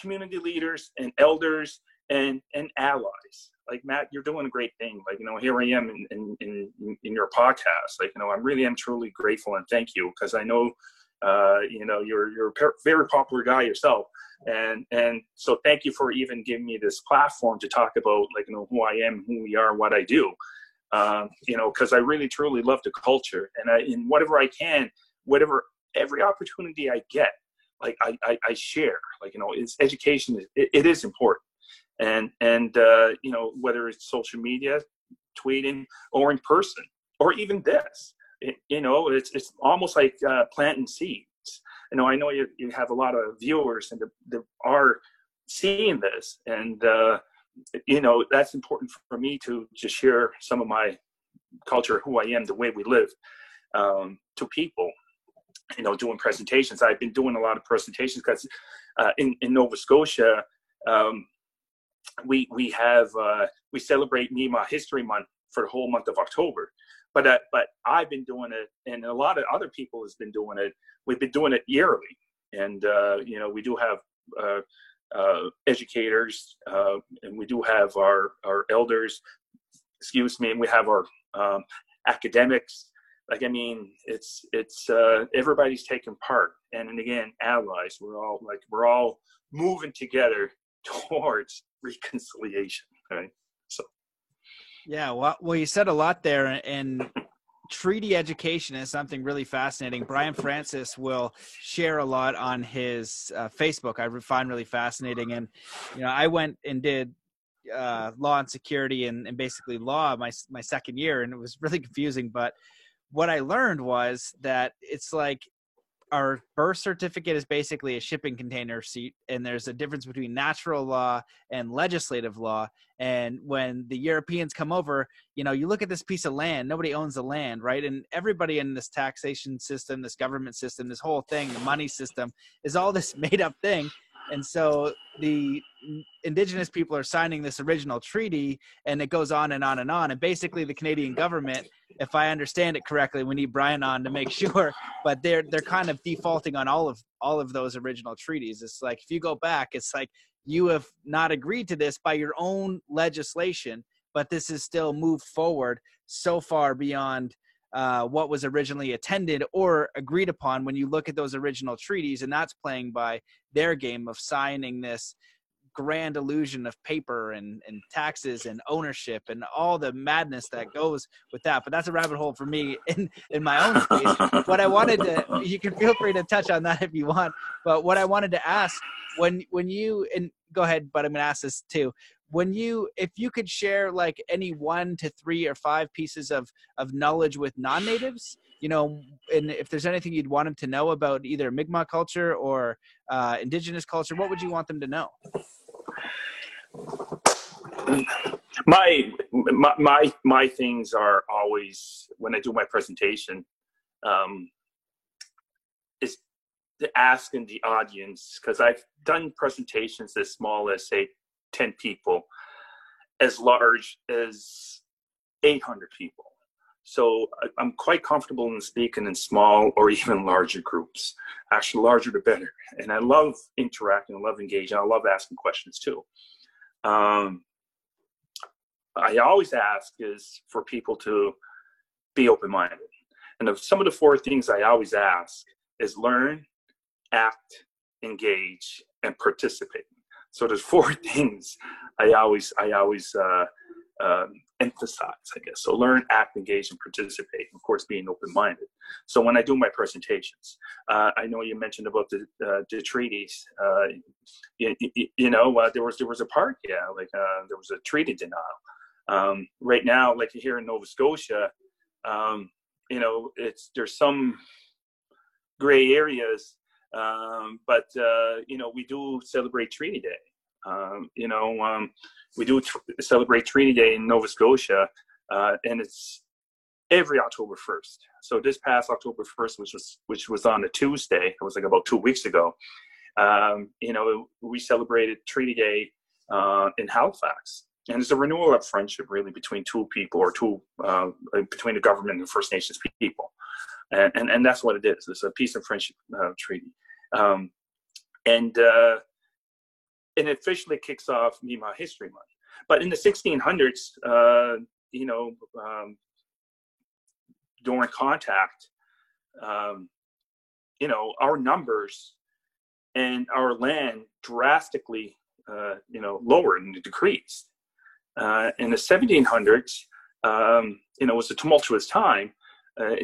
community leaders and elders and and allies. Like Matt, you're doing a great thing. Like you know, here I am in in in, in your podcast. Like you know, i'm really am truly grateful and thank you because I know. Uh, you know, you're you're a very popular guy yourself, and and so thank you for even giving me this platform to talk about like you know who I am, who we are, what I do um, you know, because I really truly love the culture, and I in whatever I can, whatever every opportunity I get, like I, I, I share. Like you know, it's education. It, it is important, and and uh, you know whether it's social media, tweeting, or in person, or even this. It, you know, it's it's almost like uh, planting seeds. You know, I know you, you have a lot of viewers and that are seeing this, and uh, you know that's important for me to just share some of my culture who i am the way we live um, to people you know doing presentations i've been doing a lot of presentations because uh, in, in nova scotia um, we we have uh, we celebrate Mi'kmaq History Month for the whole month of October. But uh, but I've been doing it, and a lot of other people has been doing it. We've been doing it yearly, and uh, you know we do have uh, uh, educators, uh, and we do have our, our elders, excuse me, and we have our um, academics. Like, I mean, it's, it's, uh, everybody's taking part. And, and again, allies, we're all like, we're all moving together towards reconciliation. Right. So. Yeah. Well, well, you said a lot there and treaty education is something really fascinating. Brian Francis will share a lot on his uh, Facebook. I find really fascinating, and you know, I went and did uh, law and security and, and basically law my my second year, and it was really confusing. But what I learned was that it's like our birth certificate is basically a shipping container seat and there's a difference between natural law and legislative law. And when the europeans come over you know you look at this piece of land nobody owns the land right? And everybody in this taxation system this government system this whole thing the money system is all this made up thing and so the indigenous people are signing this original treaty and it goes on and on and on. And basically the canadian government if i understand it correctly we need brian on to make sure but they're they're kind of defaulting on all of all of those original treaties. It's like if you go back it's like you have not agreed to this by your own legislation but this is still moved forward so far beyond uh, what was originally attended or agreed upon when you look at those original treaties, and that's playing by their game of signing this grand illusion of paper and, and taxes and ownership and all the madness that goes with that. But that's a rabbit hole for me in, in my own space. what I wanted to, you can feel free to touch on that if you want. But what I wanted to ask when when you and go ahead, but I'm gonna ask this too. When you, if you could share like any one to three or five pieces of of knowledge with non-natives, you know, and if there's anything you'd want them to know about either Mi'kmaq culture or uh, Indigenous culture, what would you want them to know? My my my, my things are always when I do my presentation. Um, is asking the audience because I've done presentations as small as say 10 people, as large as 800 people. So I'm quite comfortable in speaking in small or even larger groups. Actually, larger the better. And I love interacting, I love engaging, I love asking questions too. Um, I always ask is for people to be open-minded. And some of the four things I always ask is learn, act, engage, and participate. So there's four things I always I always uh, um, emphasize, I guess. So learn, act, engage, and participate. Of course, being open-minded. So when I do my presentations, uh, I know you mentioned about the uh, the treaties. Uh, you, you, know, uh, there was there was a part, yeah, like uh, there was a treaty denial. Um, right now, like here in Nova Scotia, um, you know, it's there's some gray areas um, but uh, you know, we do celebrate Treaty Day. Um, you know, um, we do tr- celebrate Treaty Day in Nova Scotia, uh, and it's every October 1st. So this past October 1st, which was which was on a Tuesday, it was like about two weeks ago. Um, you know, we celebrated Treaty Day uh, in Halifax, and it's a renewal of friendship, really, between two people or two uh, between the government and First Nations people, and, and and that's what it is. It's a peace and friendship uh, treaty. Um, and uh, it officially kicks off Mi'kmaq History Month. But in the 1600s, uh, you know, um, during contact, um, you know, our numbers and our land drastically, uh, you know, lowered and decreased. Uh, in the 1700s, um, you know, it was a tumultuous time. Uh,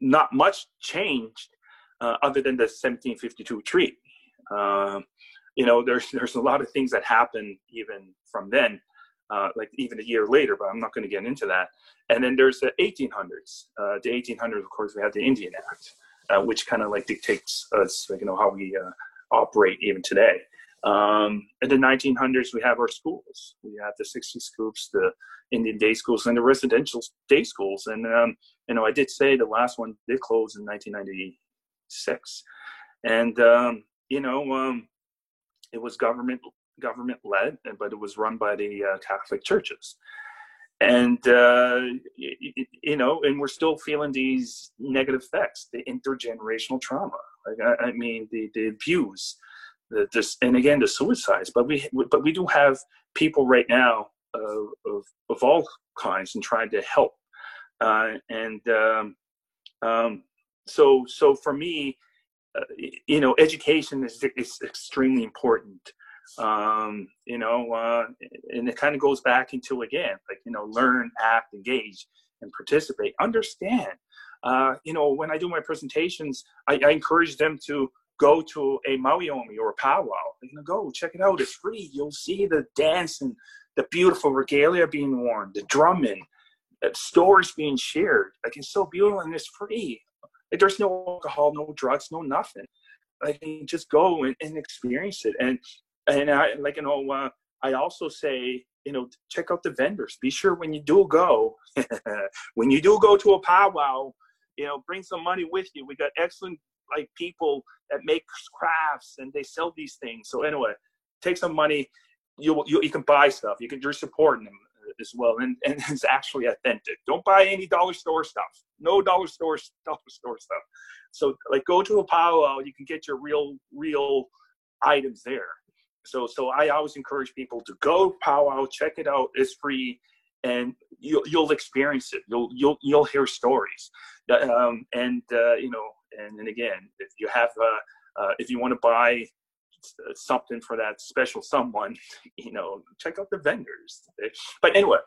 not much changed uh, other than the 1752 treaty. Uh, you know, there's there's a lot of things that happen even from then, uh, like even a year later. But I'm not going to get into that. And then there's the 1800s. Uh, the 1800s, of course, we have the Indian Act, uh, which kind of like dictates us, like, you know, how we uh, operate even today. Um, in the 1900s, we have our schools. We have the 60s Scoop, the Indian day schools, and the residential day schools. And um, you know, I did say the last one did close in 1990, six, and um, you know um, it was government government led, but it was run by the uh, Catholic churches, and uh, you, you know, and we're still feeling these negative effects, the intergenerational trauma. Like I, I mean, the the abuse, the this, and again the suicides. But we but we do have people right now of of, of all kinds and trying to help. Uh, and um, um, so so for me uh, you know education is, is extremely important. Um, you know uh, and it kind of goes back into again like you know learn act engage and participate. Understand uh, you know when i do my presentations I, I, encourage them to go to a mawiomi or a powwow. You know go check it out. It's free. You'll see the dance and the beautiful regalia being worn the drumming uh, stories being shared. Like it's so beautiful and it's free like there's no alcohol, no drugs, no nothing. Like just go and, and experience it. And and I like you know uh, I also say you know check out the vendors. Be sure when you do go, when you do go to a powwow, you know bring some money with you. We got excellent like people that make crafts and they sell these things. So anyway, take some money. You you, you can buy stuff. You can you're supporting them as well, and and it's actually authentic. Don't buy any dollar store stuff. No dollar store dollar store stuff. So like go to a powwow, you can get your real real items there. So so I always encourage people to go powwow, check it out. It's free, and you'll you'll experience it. You'll you'll you'll hear stories, um, and uh, you know, and then again, if you have uh, uh, if you want to buy something for that special someone, you know, check out the vendors. But anyway,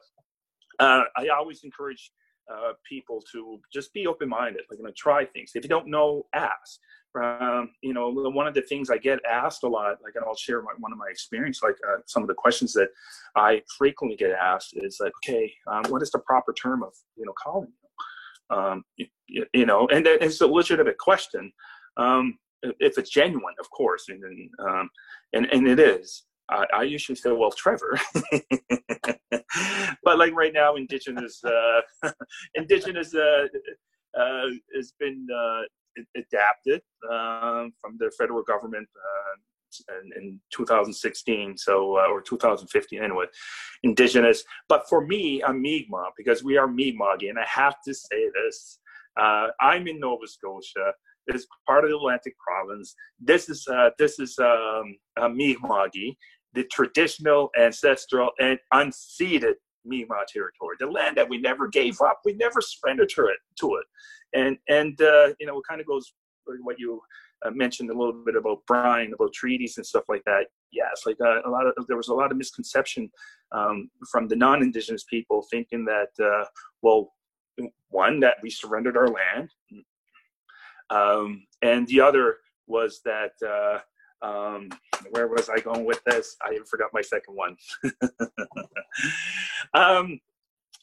uh, I always encourage uh, people to just be open-minded, like you know, try things. If you don't know, ask. Um, you know, one of the things I get asked a lot, like, and I'll share my, one of my experience, like uh, some of the questions that I frequently get asked is like, okay, um, what is the proper term of, you know, calling you? Um, you, you know, and it's a legitimate question. Um, if it's genuine, of course, and, um, and, and it is. I, I usually say, well, Trevor. but like right now, indigenous, uh, indigenous uh, uh, has been uh, adapted um, from the federal government uh, in, in, 2016, so uh, or 2015 anyway, indigenous. But for me, I'm Mi'kmaq because we are Mi'kmaq, and I have to say this. I'm in Nova Scotia. Is part of the Atlantic province. This is uh, this is um, Mi'kmaqi, the traditional, ancestral, and unceded Mi'kmaq territory, the land that we never gave up. We never surrendered to it. To it, and and uh, you know, it kind of goes what you uh, mentioned a little bit about Brian, about treaties and stuff like that. Yes, like uh, a lot of there was a lot of misconception um, from the non-indigenous people thinking that uh, well, one that we surrendered our land, um, and the other was that uh, um, where was I going with this? I forgot my second one. um,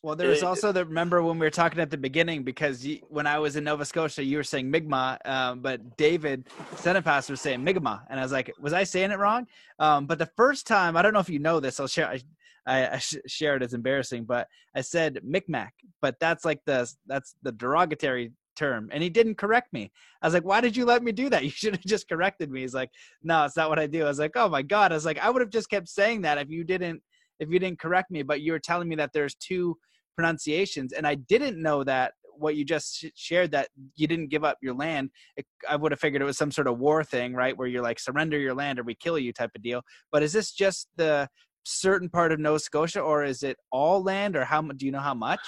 well, there's also the remember when we were talking at the beginning because you, when I was in Nova Scotia, you were saying Mi'kmaq, um, but David Sanipass was saying Mi'kmaq, and I was like, was I saying it wrong? Um, but the first time, I don't know if you know this, I'll share. I, I, I share it as embarrassing, but I said Micmac, but that's like the that's the derogatory term and he didn't correct me. I was like why did you let me do that? You should have just corrected me. He's like no it's not what i do. I was like oh my god. I was like i would have just kept saying that if you didn't if you didn't correct me but you were telling me that there's two pronunciations and i didn't know that what you just shared that you didn't give up your land. It, i would have figured it was some sort of war thing right where you're like surrender your land or we kill you type of deal. But is this just the certain part of Nova Scotia, or is it all land, or how do you know how much?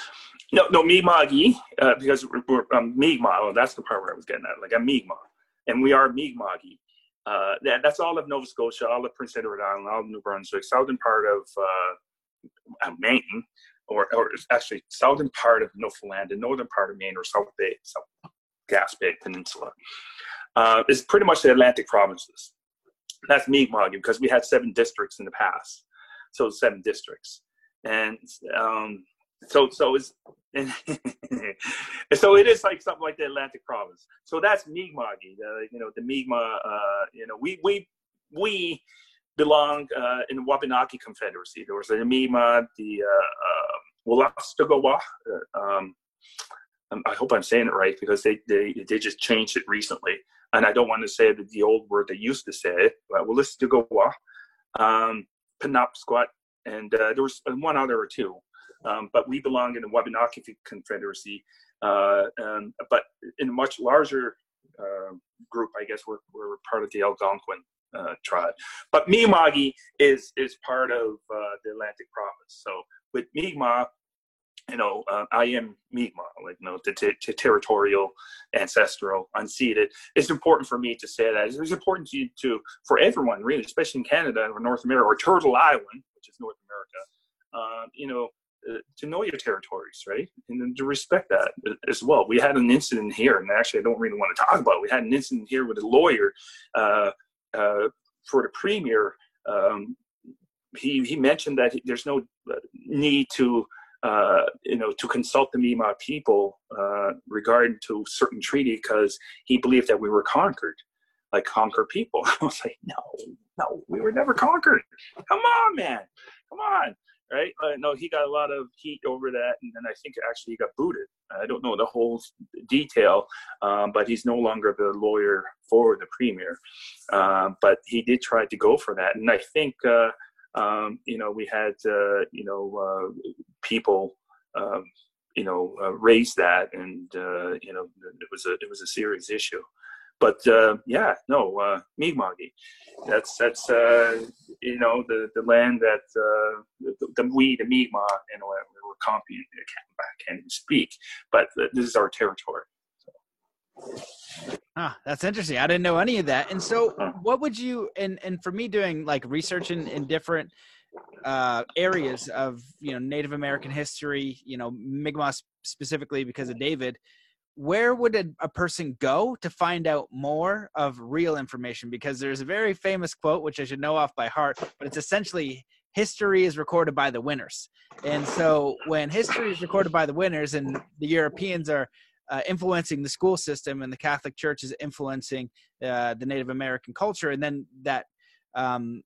No, no, Mi'kmaqi, uh, because we're, we're um, Mi'kmaq. Oh, that's the part where I was getting at. Like I'm Mi'kmaq, and we are Mi'kmaqi. Uh, that, that's all of Nova Scotia, all of Prince Edward Island, all of New Brunswick, southern part of uh, Maine, or, or actually southern part of Newfoundland, and northern part of Maine, or South Bay, South Gaspé Peninsula. Uh, is pretty much the Atlantic provinces. That's Mi'kmaq because we had seven districts in the past so seven districts, and um, so so it's so it is like something like the Atlantic province. So that's Mi'kmaq, uh, you know, the Mi'kmaq, uh, you know, we we we belong uh, in the Wabanaki Confederacy. There was the Mi'kmaq, the uh, uh, uh, um, um, I hope I'm saying it right because they, they they just changed it recently, and I don't want to say the, the old word they used to say it. But Wolastoqey, um, Penobscot, and uh, there was one other or two. Um, but we belong in the Wabanaki Confederacy. Uh, um, but in a much larger uh, group, I guess we're, we're part of the Algonquin uh, tribe. But Mi'kmaq is is part of uh, the Atlantic province. So with Mi'kmaq, you know, uh, I am Mi'kmaq, like, you know, the, t- t- territorial, ancestral, unceded. It's important for me to say that. It's important to, to for everyone, really, especially in Canada or North America or Turtle Island, which is North America. Uh, you know, uh, to know your territories, right, and to respect that as well. We had an incident here, and actually, I don't really want to talk about. it. We had an incident here with a lawyer uh, uh, for the premier. Um, he he mentioned that there's no uh, need to uh, you know, to consult the Mi'kmaq people uh, regarding to certain treaty because he believed that we were conquered, like conquer people. I was like, no, no, we were never conquered. Come on, man, come on, right? Uh, no, he got a lot of heat over that, and then I think actually he got booted. I don't know the whole detail, um, but he's no longer the lawyer for the premier. Uh, but he did try to go for that, and I think uh, um, you know, we had, uh, you know, uh, people, um, you know, uh, raise that, and uh, you know, it was a it was a serious issue. But uh, yeah, no, uh, Mi'kmaqi. That's that's uh, you know the the land that the, the we the Mi'kmaq, you know, we're comping. I can't even speak, but this is our territory. Ah, that's interesting. I didn't know any of that. And so, what would you and and for me doing like research in, in different uh, areas of you know Native American history, you know Mi'kmaq specifically because of David, where would a, a, person go to find out more of real information? Because there's a very famous quote which I should know off by heart, but it's essentially history is recorded by the winners. And so when history is recorded by the winners, and the Europeans are uh, influencing the school system, and the Catholic Church is influencing uh, the Native American culture, and then that um,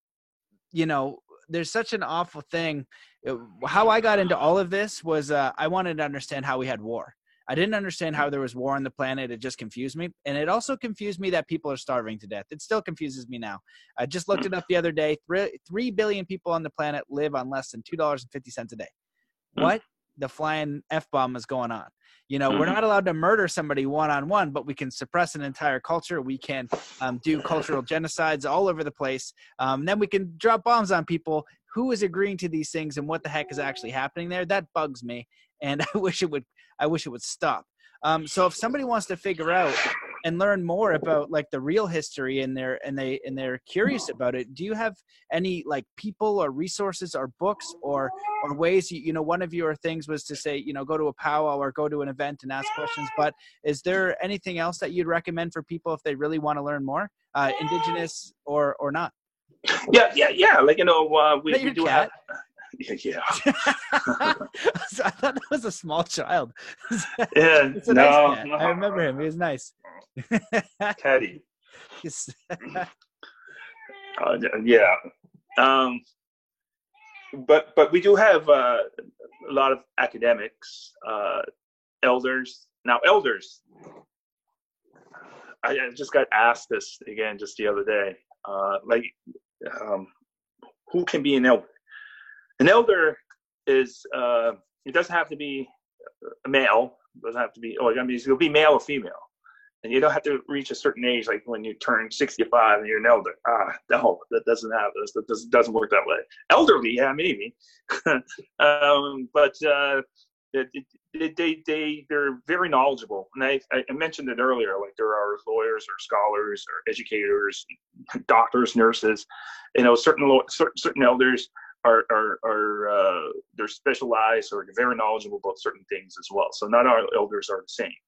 you know there's such an awful thing. Uh, how I got into all of this was uh, I wanted to understand how we had war. I didn't understand how there was war on the planet. It just confused me. And it also confused me that people are starving to death. It still confuses me now. I just looked it up the other day. Three, 3 billion people on the planet live on less than $2.50 a day. Hmm. What the flying F bomb is going on? You know, we're mm-hmm. not allowed to murder somebody one on one, but we can suppress an entire culture. We can um, do cultural genocides all over the place. Um, then we can drop bombs on people. Who is agreeing to these things and what the heck is actually happening there? That bugs me, and I wish it would. I wish it would stop. Um, so if somebody wants to figure out and learn more about like the real history and they're and they and they're curious about it do you have any like people or resources or books or or ways you, you know one of your things was to say you know go to a powwow or go to an event and ask questions but is there anything else that you'd recommend for people if they really want to learn more uh, indigenous or or not yeah yeah yeah like you know uh, we, we do cat? have yeah. so I thought that was a small child. yeah, no, nice no, I remember him. He was nice. Teddy. uh, yeah. Um, but but we do have uh, a lot of academics, uh, elders. Now, elders. I, I, just got asked this again just the other day. Uh, like, um, who can be an elder? An elder is uh, it doesn't have to be a male. It doesn't have to be. Oh, I mean, it'll be male or female, and you don't have to reach a certain age, like when you turn 65 and you're an elder. Ah, no, that doesn't happen. That doesn't, doesn't work that way. Elderly, yeah, maybe, um, but uh, they, they they they're very knowledgeable, and I I mentioned it earlier. Like there are lawyers or scholars or educators, doctors, nurses. You know, certain certain elders are are, are uh, they're specialized or very knowledgeable about certain things as well. So not all elders are the same.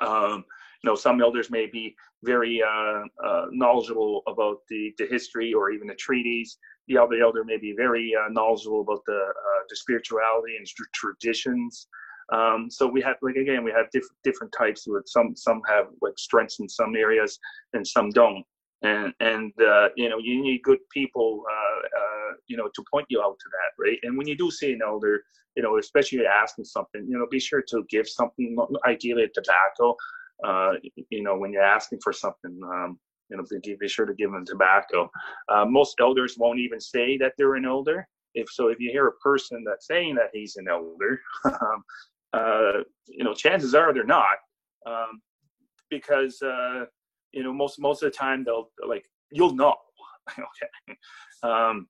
Um, you know, some elders may be very uh, uh, knowledgeable about the, the history or even the treaties. The other elder may be very uh, knowledgeable about the uh, the spirituality and traditions. Um, so we have, like again, we have different different types. With some some have like strengths in some areas, and some don't and and uh, you know you need good people uh, uh, you know to point you out to that right? And when you do see an elder you know especially asking something you know be sure to give something ideally tobacco uh, you know when you're asking for something um, you know be sure to give them tobacco. Uh, most elders won't even say that they're an elder. If so if you hear a person that's saying that he's an elder um, uh, you know chances are they're not um, because uh, you know most most of the time they'll like you'll know okay? Um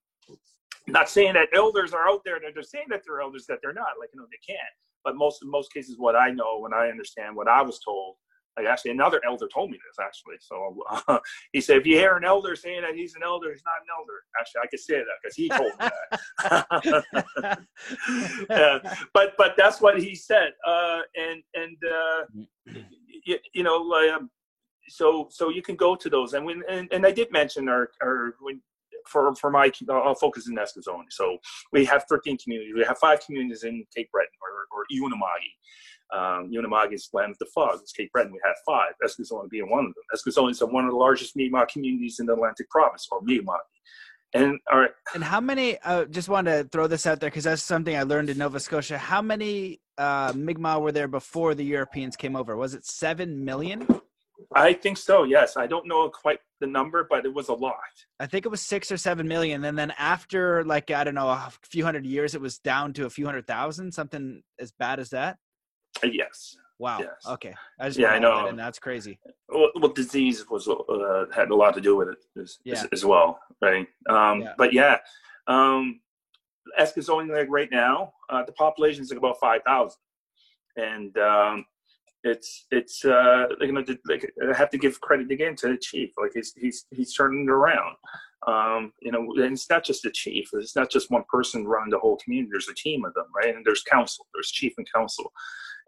not saying that elders are out there they're saying that they're elders that they're not like you know they can't. but most in most cases what i know when i understand what i was told like actually another elder told me this actually so uh, he said if you hear an elder saying that he's an elder he's not an elder actually i could say that because he told me that yeah. but but that's what he said uh, and and uh, you, you know um, so so you can go to those and when and, and I did mention our our when for for my I'll focus in Eskasoni. So we have 13 communities. We have five communities in Cape Breton or or Unama'ki. Um, Unama'ki is land of the fog. It's Cape Breton. We have five. Eskasoni being one of them. Eskasoni is one of the largest Mi'kmaq communities in the Atlantic Province, or Mi'kmaq. And all right. And how many? Uh, just wanted to throw this out there because that's something I learned in Nova Scotia. How many uh, Mi'kmaq were there before the Europeans came over? Was it seven million? I think so. Yes, I don't know quite the number, but it was a lot. I think it was six or seven million, and then after like I don't know a few hundred years, it was down to a few hundred thousand, something as bad as that. Uh, yes. Wow. Yes. Okay. I yeah, I know, that, and that's crazy. Well, well disease was uh, had a lot to do with it as, yeah. as, as well, right? Um, yeah. But yeah, um, Eskasoni like right now, uh, the population is like about five thousand, and um, it's it's uh you know like I have to give credit again to the chief like he's he's he's turning it around Um, you know, and it's not just the chief. It's not just one person running the whole community. There's a team of them, right? And there's council. There's chief and council,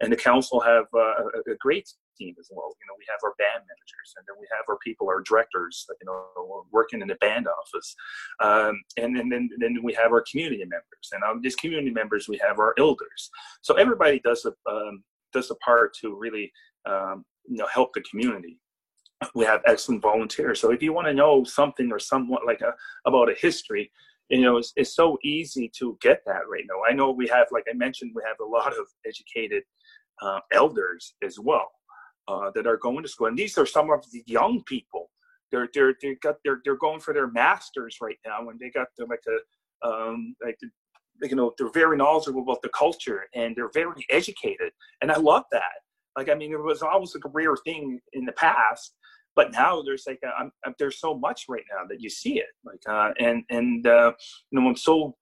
and the council have uh, a, great team as well. You know, we have our band managers, and then we have our people, our directors, you know, working in the band office, um, and, and then then we have our community members, and these community members we have our elders. So everybody does a um, does a part to really um, you know help the community we have excellent volunteers. So if you want to know something or somewhat like a, about a history, you know, it's, it's so easy to get that right now. I know we have, like I mentioned, we have a lot of educated uh, elders as well uh, that are going to school, and these are some of the young people. They're they're they got they're they're going for their masters right now, and they got the, like a um, like you know they're very knowledgeable about the culture and they're very educated, and I love that. Like I mean, it was always like a rare thing in the past, but now there's like a, I'm, I'm, there's so much right now that you see it. Like uh, and and uh, you know I'm so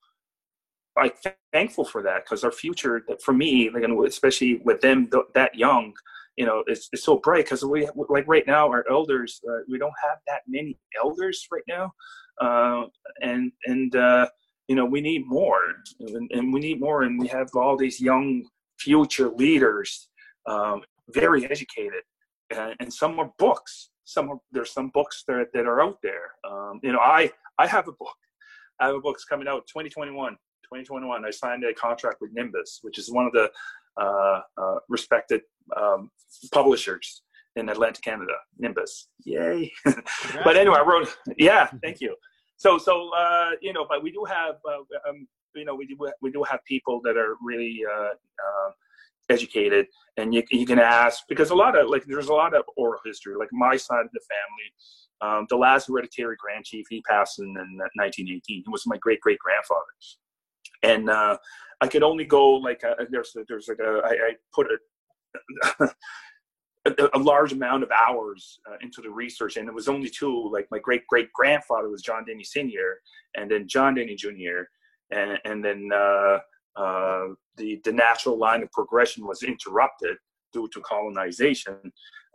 like thankful for that because our future for me like and especially with them th- that young you know it's, it's so bright because we like right now our elders uh, we don't have that many elders right now. Uh, and and uh, you know we need more and, and, we need more and we have all these young future leaders um, very educated and, and some are books some there's some books that, that are out there. Um, you know, I I have a book. I have a book's coming out 2021. 2021. I signed a contract with Nimbus, which is one of the uh, uh, respected um, publishers in Atlantic Canada. Nimbus, yay! but anyway, I wrote. Yeah, thank you. So so uh, you know, but we do have uh, um, you know we do we do have people that are really uh, uh, educated. And you, you can ask because a lot of like there's a lot of oral history. Like my side of the family um, the last hereditary grand chief he passed in, in 1918 he was my great great grandfather. And uh, i could only go like uh, there's there's like a I, I put a a, a, large amount of hours uh, into the research, and it was only two. Like my great great grandfather was John Denny Senior, and then John Denny Junior, and and then uh, uh, the, the natural line of progression was interrupted due to colonization.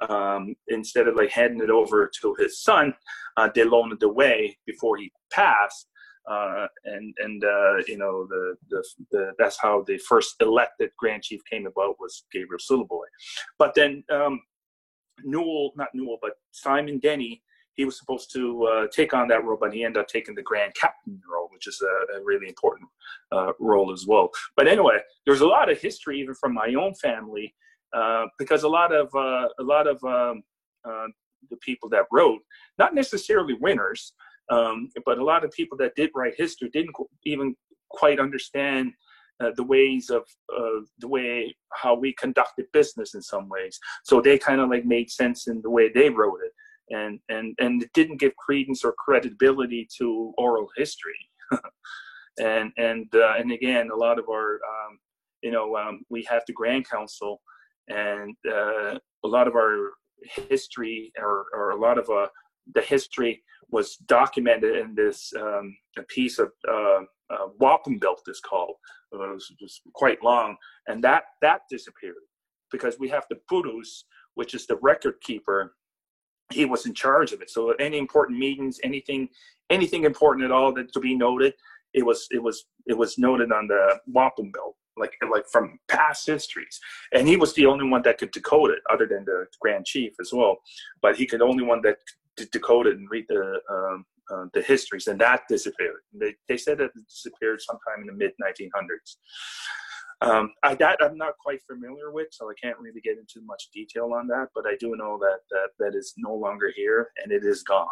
Um, instead of like handing it over to his son, uh, they loaned it away before he passed. Uh, and and uh, you know the, the, the that's how the first elected Grand Chief came about was Gabriel Sylliboy. But then um, Newell, not Newell, but Simon Denny he was supposed to uh, take on that role, but he ended up taking the grand captain role, which is a, a really important uh, role as well. But anyway, there's a lot of history even from my own family uh, because a lot of uh, a lot of um, the people that wrote, not necessarily winners, um, but a lot of people that did write history didn't even quite understand. Uh, the ways of uh, the way how we conducted business in some ways. So they kind of like made sense in the way they wrote it and and and it didn't give credence or credibility to oral history and and uh, and again a lot of our um, you know um, we have the grand council and uh, a lot of our history or, or a lot of uh, the history was documented in this um, a piece of uh, uh, wampum belt is called. It was, it was, quite long, and that that disappeared because we have the Putus, which is the record keeper he was in charge of it. So any important meetings, anything, anything important at all that to be noted, it was it was it was noted on the wampum belt, like like from past histories. And he was the only one that could decode it, other than the Grand Chief as well. But he could only one that decode it and read the um, uh, the histories, and that disappeared. They, they said that it disappeared sometime in the mid 1900s. Um, I, that I'm not quite familiar with, so I can't really get into much detail on that. But I do know that that, that is no longer here and it is gone,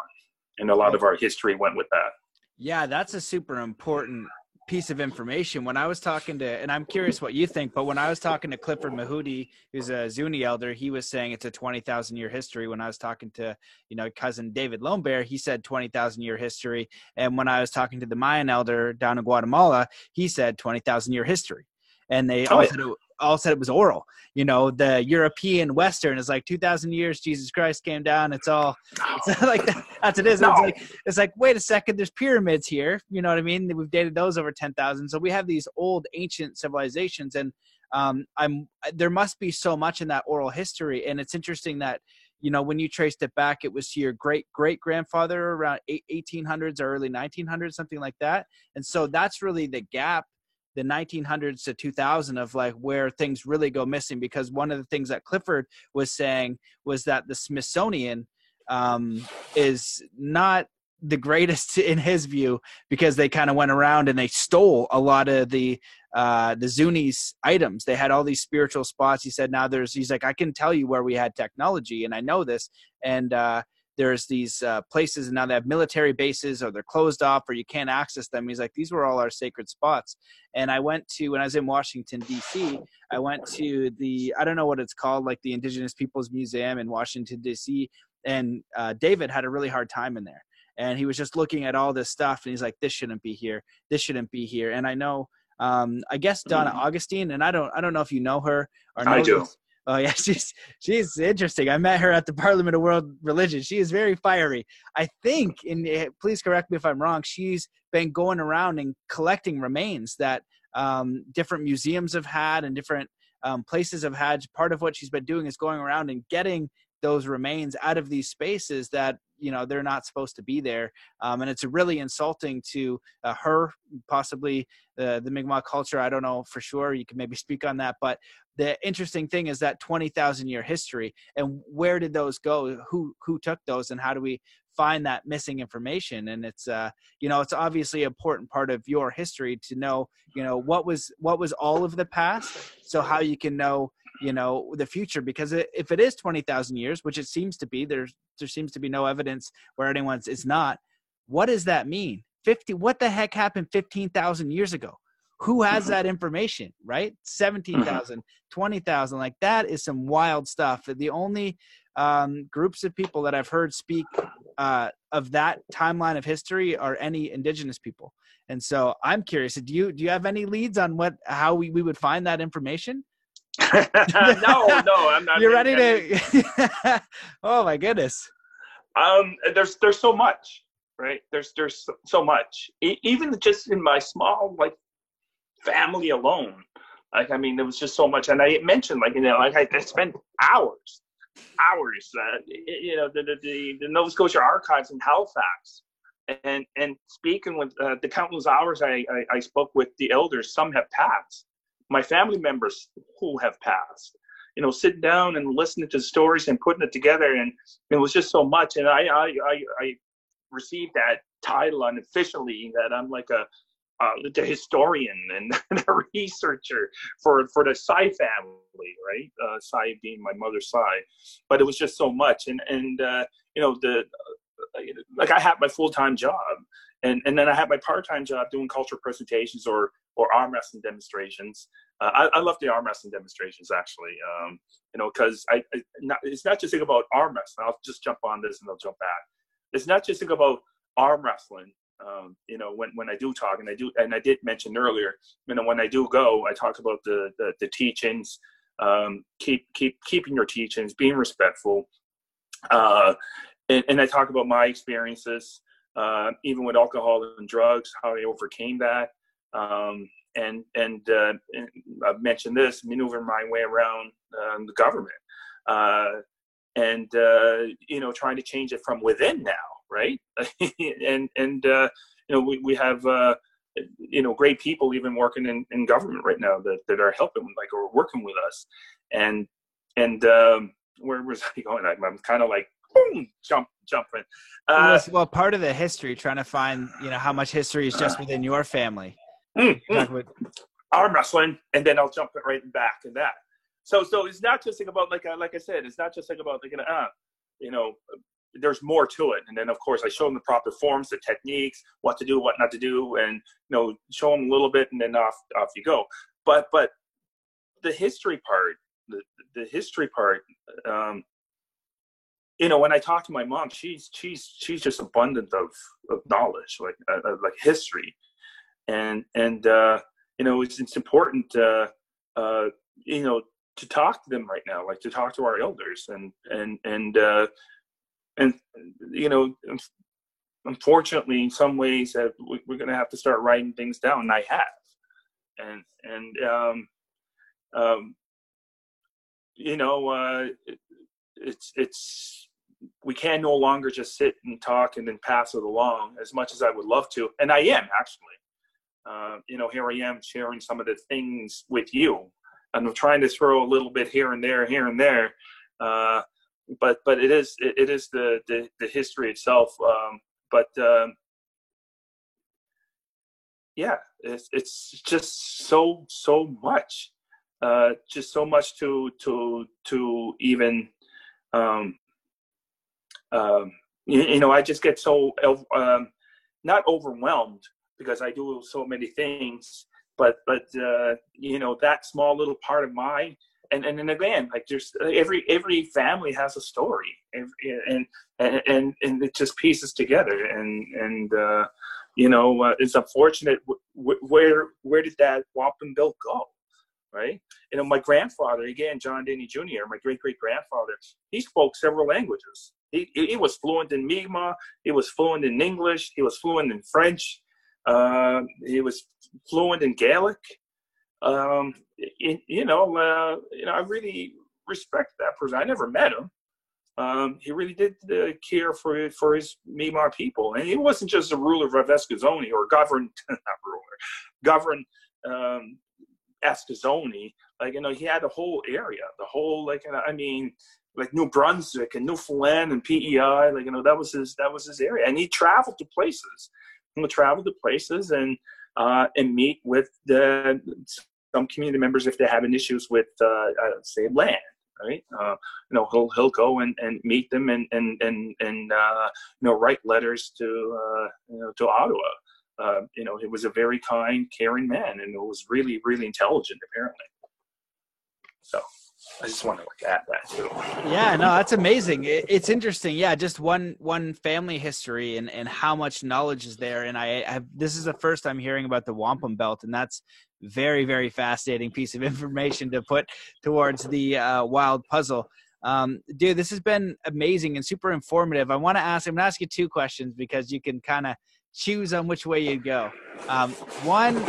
and a lot of our history went with that. Yeah, that's a super important piece of information. When I was talking to, and I'm curious what you think, but when I was talking to Clifford Mahooty, who's a Zuni elder, he was saying it's a 20,000 year history. When I was talking to, you know, cousin David Lone Bear, he said 20,000 year history. And when I was talking to the Mayan elder down in Guatemala, he said 20,000 year history and they oh, all, yeah. said it, all said it was oral. You know, the European Western is like 2,000 years. Jesus Christ came down. It's all it's like that's it is. No. It's like it's like wait a second. There's pyramids here. You know what I mean? We've dated those over 10,000. So we have these old ancient civilizations, and um, I'm there must be so much in that oral history, and it's interesting that you know when you traced it back it was to your great great grandfather around 1800s or early 1900s something like that and so that's really the gap the 1900s to 2000 of like where things really go missing because one of the things that clifford was saying was that the smithsonian um, is not the greatest in his view because they kind of went around and they stole a lot of the uh the Zuni's items. They had all these spiritual spots. He said now there's he's like I can tell you where we had technology and I know this and uh there's these uh, places and now they have military bases or they're closed off or you can't access them. He's like, these were all our sacred spots. And I went to, when I was in Washington, D.C., I went to the, I don't know what it's called, like the Indigenous Peoples Museum in Washington, D.C. And uh, David had a really hard time in there and he was just looking at all this stuff and he's like this shouldn't be here this shouldn't be here and i know um i guess donna mm-hmm. augustine and i don't i don't know if you know her or know i do this. Oh yeah she's she's interesting. I met her at the parliament of world religion. She is very fiery. I think and eh, please correct me if i'm wrong she's been going around and collecting remains that um, different museums have had and different um, places have had. Part of what she's been doing is going around and getting those remains out of these spaces that you know they're not supposed to be there. Um, and it's really insulting to uh, her possibly uh, the mi'kmaq culture. I don't know for sure. You can maybe speak on that. But the interesting thing is that 20,000 year history and where did those go? Who who took those and how do we find that missing information? And it's uh you know it's obviously an important part of your history to know you know what was what was all of the past so how you can know you know the future because if it is 20,000 years which it seems to be there's there seems to be no evidence where anyone's is not what does that mean? 50 what the heck happened 15,000 years ago who has that information right 17,000 20,000 like that is some wild stuff the only um, groups of people that I've heard speak uh, of that timeline of history are any indigenous people. And so I'm curious, do you do you have any leads on what how we, we would find that information? no, no, I'm not. You're ready to. oh my goodness. Um, there's there's so much, right? There's there's so much. even just in my small like family alone, like I mean, there was just so much. And I mentioned like you know, like I, I spent hours, hours. Uh, you know, the, the the Nova Scotia Archives in Halifax. And and speaking with uh, the countless hours I, I I spoke with the elders, some have passed my family members who have passed you know sitting down and listening to stories and putting it together and it was just so much and i i i, I received that title unofficially that i'm like a uh, the historian and the researcher for for the Sy family, right? Uh, being my mother's side, but it was just so much, and and uh, you know the uh, like I had my full time job, and and then I had my part time job doing cultural presentations or or arm wrestling demonstrations. Uh, I, I, love the arm wrestling demonstrations actually, um, you know, because I, I not, it's not just think about arm wrestling. I'll just jump on this and I'll jump back. It's not just think about arm wrestling. Um, you know, when, when I do talk, and I do, and I did mention earlier, you know, when I do go, I talk about the the, the teachings, um, keep keep keeping your teachings, being respectful, uh, and, and I talk about my experiences, uh, even with alcohol and drugs, how I overcame that, um, and and, uh, and, I've mentioned this, maneuvering my way around um, the government, uh, and uh, you know, trying to change it from within now, right? and and uh, you know, we we have uh, you know great people even working in, in government right now that, that are helping, like or working with us, and and um, where was I going? I'm, I'm kind of like boom, jump, jumping. Uh, well, part of the history, trying to find, you know, how much history is just within your family. Mm, mm. Arm wrestling, and then I'll jump it right back in that. So, so it's not just like about like uh, like I said, it's not just like about like uh, you know, there's more to it. And then of course I show them the proper forms, the techniques, what to do, what not to do, and you know, show them a little bit, and then off off you go. But but the history part, the the history part, um, you know, when I talk to my mom, she's she's she's just abundant of of knowledge, like uh, like history and and uh, you know it's, it's important uh, uh, you know to talk to them right now like to talk to our elders and and and uh, and you know unfortunately in some ways uh, we're going to have to start writing things down and i have and and um, um, you know uh, it's it's we can no longer just sit and talk and then pass it along as much as I would love to, and I am actually. Uh, you know, here I am sharing some of the things with you, and I'm trying to throw a little bit here and there, here and there. Uh, but but it is it, it is the, the, the history itself. Um, but um, yeah, it's it's just so so much, uh, just so much to to to even um, um, you, you, know, I just get so um, not overwhelmed because I do so many things, but but uh, you know that small little part of my and and, and again, like there's every every family has a story, and and and and it just pieces together, and and uh, you know uh, it's unfortunate where where did that wampum belt go? right? You know, my grandfather, again, John Denny Jr., my great great grandfather, he spoke several languages. He, he was fluent in Mi'kmaq, he was fluent in English, he was fluent in French, uh, he was fluent in Gaelic. Um, you know, uh, you know, I really respect that person. I never met him. Um, he really did uh, care for for his Mi'kmaq people, and he wasn't just a ruler of Eskasoni or governed, not ruler, governed um, Eskasoni, like you know, he had the whole area, the whole like I mean, like New Brunswick and Newfoundland and PEI, like you know, that was his that was his area, and he traveled to places, he would travel to places and uh, and meet with the some community members if they're having issues with uh, uh, say land. Right, uh, you know he'll he'll go and, and meet them and and and and uh, you know write letters to uh, you know to Ottawa uh, you know, he was a very kind, caring man, and it was really, really intelligent, apparently. So I just want to like add that too. Yeah, no, that's amazing. it's interesting. Yeah, just one one family history and and how much knowledge is there. And I have this is the first time hearing about the wampum belt, and that's very very fascinating piece of information to put towards the uh, wild puzzle. Um, dude, this has been amazing and super informative. I want to ask. I'm gonna ask you two questions because you can kind of choose on which way you go. Um, one,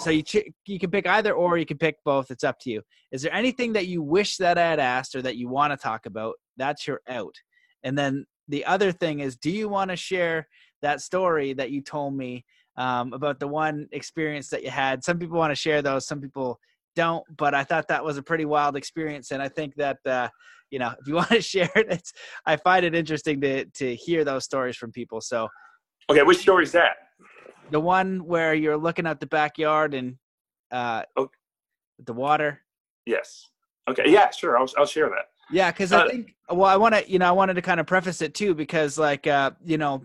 so you ch- you can pick either or you can pick both. It's up to you. Is there anything that you wish that I had asked or that you want to talk about? That's your out. And then the other thing is, do you want to share that story that you told me um, about the one experience that you had? Some people want to share those. Some people don't. But I thought that was a pretty wild experience, and I think that. Uh, you know, if you want to share it, it's I find it interesting to to hear those stories from people. So Okay, which story is that? The one where you're looking at the backyard and uh, okay. the water. Yes. Okay. Yeah. Sure. I'll I'll share that. Yeah, because uh, I think well, I want to you know I wanted to kind of preface it too because like uh, you know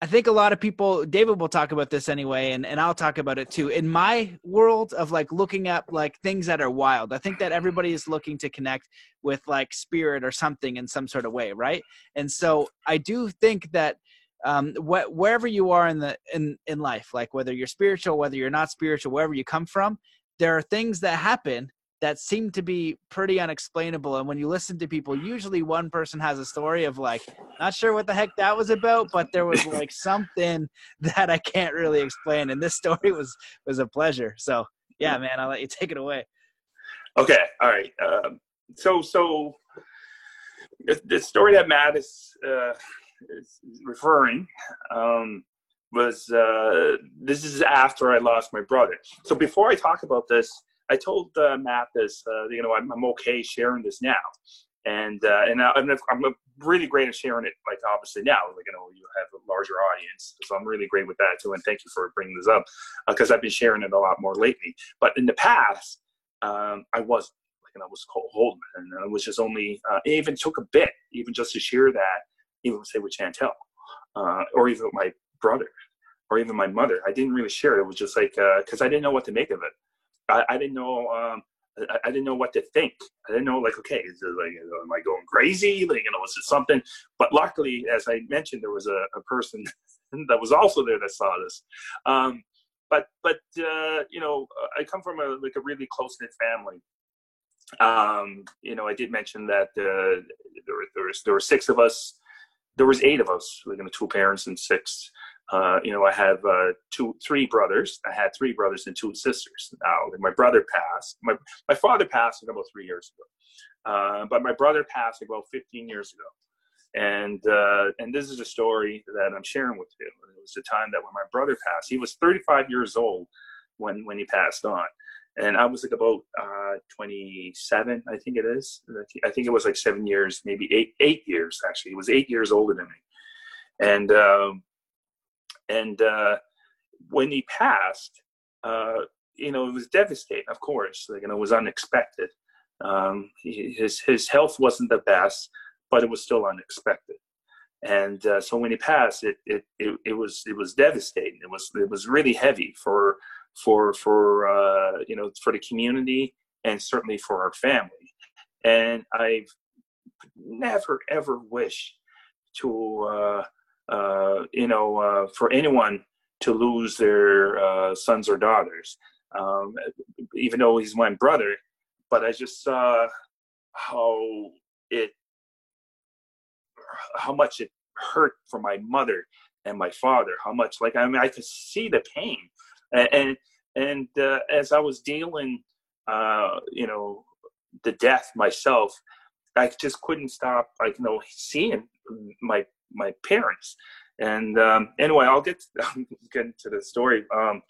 I think a lot of people, David will talk about this anyway, and, and I'll talk about it too. In my world of like looking at like things that are wild, I think that everybody is looking to connect with like spirit or something in some sort of way, right? And so I do think that um, wh- wherever you are in the in in life, like whether you're spiritual, whether you're not spiritual, wherever you come from, there are things that happen that seem to be pretty unexplainable. And when you listen to people, usually one person has a story of like, not sure what the heck that was about, but there was like something that I can't really explain. And this story was was a pleasure. So yeah, man, I'll let you take it away. Okay, all right. Um, so so the story that Matt is uh, is referring um, was uh, this is after I lost my brother. So before I talk about this, I told uh, Matt this. Uh, you know, I'm, I'm, okay sharing this now, and uh, and I'm, I'm really great at sharing it. Like obviously now, like you know, you have a larger audience, so I'm really great with that too. And thank you for bringing this up because uh, I've been sharing it a lot more lately. But in the past, um, I wasn't. Like, and I was it, and it was just only. Uh, it even took a bit, even just to share that even say with Chantel, uh, or even with my brother, or even my mother. I didn't really share it. It was just like because uh, I didn't know what to make of it. I, I didn't know. Um, I, I, didn't know what to think. I didn't know like, okay, is it like, am I going crazy? Like, you know, is it something? But luckily, as I mentioned, there was a, a person that was also there that saw this. Um, but but uh, you know, I come from a like a really close knit family. Um, you know, I did mention that uh, there, there was there were six of us there was eight of us, like you two parents and six Uh, you know, I have uh, two, three brothers. I had three brothers and two sisters. Now, my brother passed. My my father passed about three years ago, uh, but my brother passed about 15 years ago. And uh, and this is a story that I'm sharing with you. It was the time that when my brother passed. He was 35 years old when when he passed on, and I was like about uh, 27, I think it is. I think it was like seven years, maybe eight eight years actually. He was eight years older than me, and. Um, and uh, when he passed, uh, you know, it was devastating. Of course, like, you know, it was unexpected. Um, his his health wasn't the best, but it was still unexpected. And uh, so when he passed, it, it it it was it was devastating. It was it was really heavy for for for uh, you know for the community and certainly for our family. And I've never ever wished to uh, uh, you know, uh, for anyone to lose their uh, sons or daughters, um, even though he's my brother. But I just saw how it, how much it hurt for my mother and my father. How much, like, I mean, I could see the pain, and and, uh, as I was dealing, uh, you know, the death myself, I just couldn't stop, like, you know, seeing my my parents. And um, anyway, I'll get to, get into the story. Um,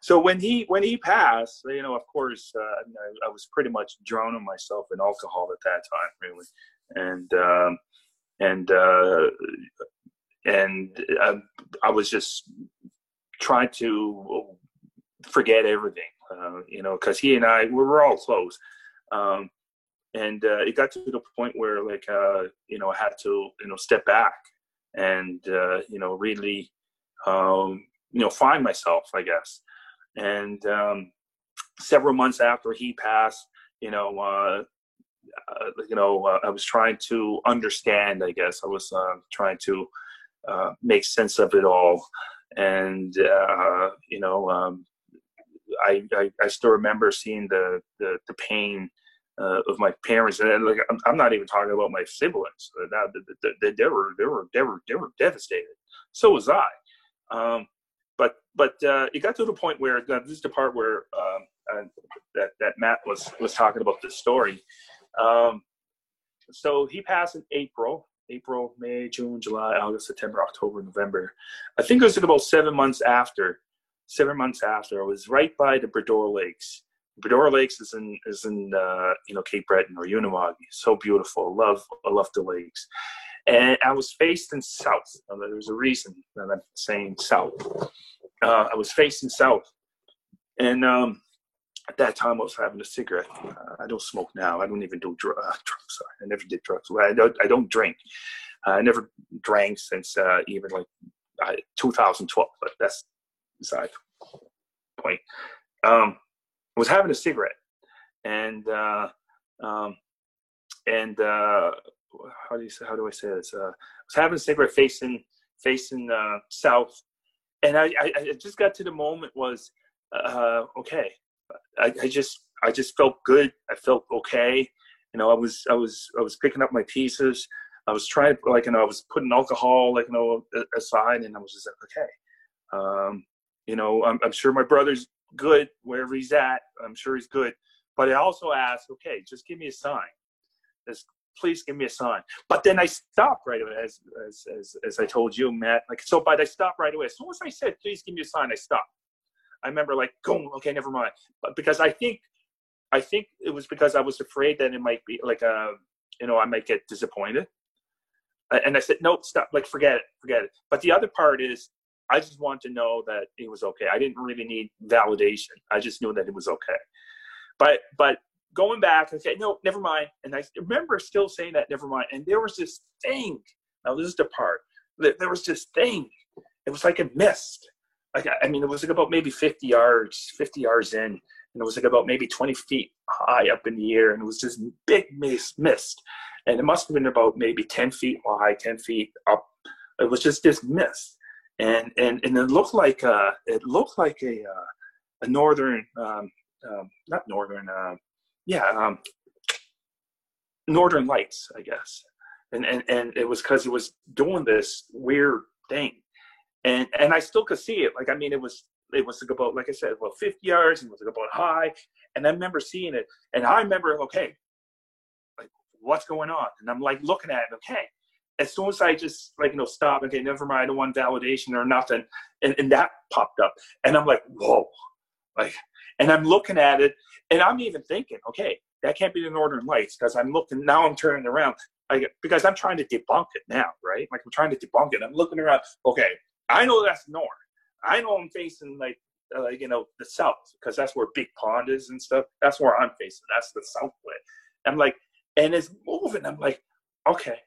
so when he when he passed, you know, of course, uh, I, I, was pretty much drowning myself in alcohol at that time, really, and um, and uh, and I, I, was just trying to forget everything, uh, you know, because he and I we were all close. Um, and uh, it got to the point where like uh, you know I had to you know step back and uh, you know really um, you know find myself i guess. And um, several months after he passed you know uh, uh, you know uh, i was trying to understand i guess. I was uh, trying to uh, make sense of it all. And you know um, I, I, I still remember seeing the the, the pain uh, of my parents, and like I'm, I'm, not even talking about my siblings. That they, they, they, were they were they were they were devastated. So was I. Um, but but uh, it got to the point where this is the part where um, that that Matt was was talking about this story. Um, so he passed in April, April, May, June, July, August, September, October, November. I think it was about seven months after. Seven months after, I was right by the Bras d'Or Lakes Bras d'Or Lakes is in is in uh, you know Cape Breton or Unama'ki. So beautiful. Love I love the lakes. And I was facing south. There's a reason that I'm saying south. Uh, I was facing south, and um, at that time I was having a cigarette. Uh, I don't smoke now. I don't even do dr- uh, drugs. I never did drugs. I don't. I don't drink. I never drank since uh, even like 2012. But that's beside point. Um, was having a cigarette, and uh, um, and uh, how do you say, how do I say this? Uh, I was having a cigarette facing facing uh, south, and I, I, I just got to the moment was uh, okay. I, I just I just felt good. I felt okay. You know, I was I was I was picking up my pieces. I was trying like you know I was putting alcohol like you know aside, and I was just like okay. Um, you know, I'm, I'm sure my brother's good wherever he's at. I'm sure he's good. But I also asked, okay, just give me a sign. Just please give me a sign. But then I stopped right away, as as as, as I told you, Matt. Like so, but I stopped right away. As soon as I said, please give me a sign, I stopped. I remember like, going, okay, never mind. But because I think, I think it was because I was afraid that it might be like a, uh, you know, I might get disappointed. And I said, nope, stop. Like, forget it, forget it. But the other part is, I just wanted to know that it was okay. I didn't really need validation. I just knew that it was okay. But but going back, okay, no, never mind. And I remember still saying that, never mind. And there was this thing. Now this is the part. There was this thing. It was like a mist. Like I mean, it was like about maybe 50 yards, 50 yards in, and it was like about maybe 20 feet high up in the air, and it was this big mist, mist, and it must have been about maybe 10 feet high, 10 feet up. It was just this mist and and and it looked like uh, it looked like a uh, a northern um, um, not northern uh, yeah um, northern lights I guess. And and and it was because it was doing this weird thing. And and I still could see it. Like I mean, it was it was about like I said, about 50 yards, and it was about high, and I remember seeing it, and I remember okay, like what's going on, and I'm like looking at it, okay. As soon as I just like you know stop, okay, never mind, I don't want validation or nothing, and, and that popped up, and I'm like, whoa, like, and I'm looking at it, and I'm even thinking, okay, that can't be the Northern Lights because I'm looking now. I'm turning around, I, because I'm trying to debunk it now, right? Like I'm trying to debunk it. I'm looking around. Okay, I know that's north. I know I'm facing like, uh, you know, the south because that's where Big Pond is and stuff. That's where I'm facing. That's the south way. I'm like, and it's moving. I'm like, okay.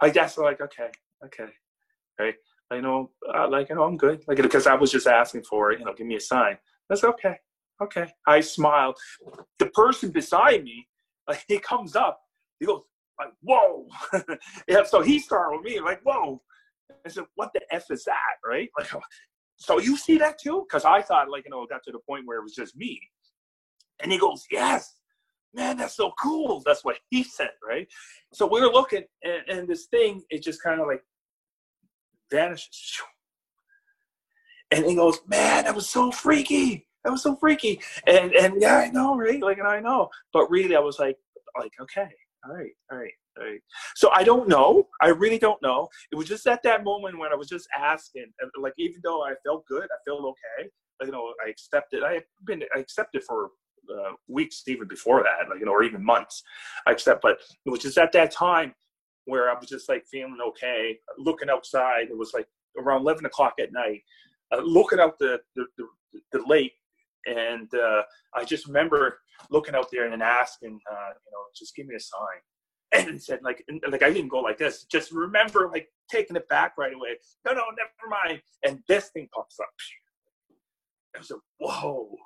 I guess like, okay, okay, right. I know, uh, like, you know, I'm good. Like, because I was just asking for it, you know, give me a sign. That's okay, okay. I smiled. The person beside me, like, he comes up. He goes, like, whoa. yeah, so he startled me, like, whoa. I said, what the F is that, right? Like, so you see that too? Because I thought, like, you know, it got to the point where it was just me. And he goes, yes, man, that's so cool. That's what he said, right? So we were looking, and, and this thing, it just kind of like vanishes. And he goes, man, that was so freaky. That was so freaky. And and yeah, I know, right? Like, and I know. But really, I was like, like, okay, all right, all right, all right. So I don't know. I really don't know. It was just at that moment when I was just asking, like even though I felt good, I felt okay. You know, I accepted. I had been I accepted for uh, weeks even before that, like you know, or even months. I accept, but it was just at that time where I was just like feeling okay, looking outside. It was like around eleven o'clock at night, uh, looking out the the, the, the lake and uh, I just remember looking out there and asking, uh, you know, just give me a sign. And said, like, like I didn't go like this. Just remember, like, taking it back right away. No, no, never mind. And this thing pops up. I was like, whoa,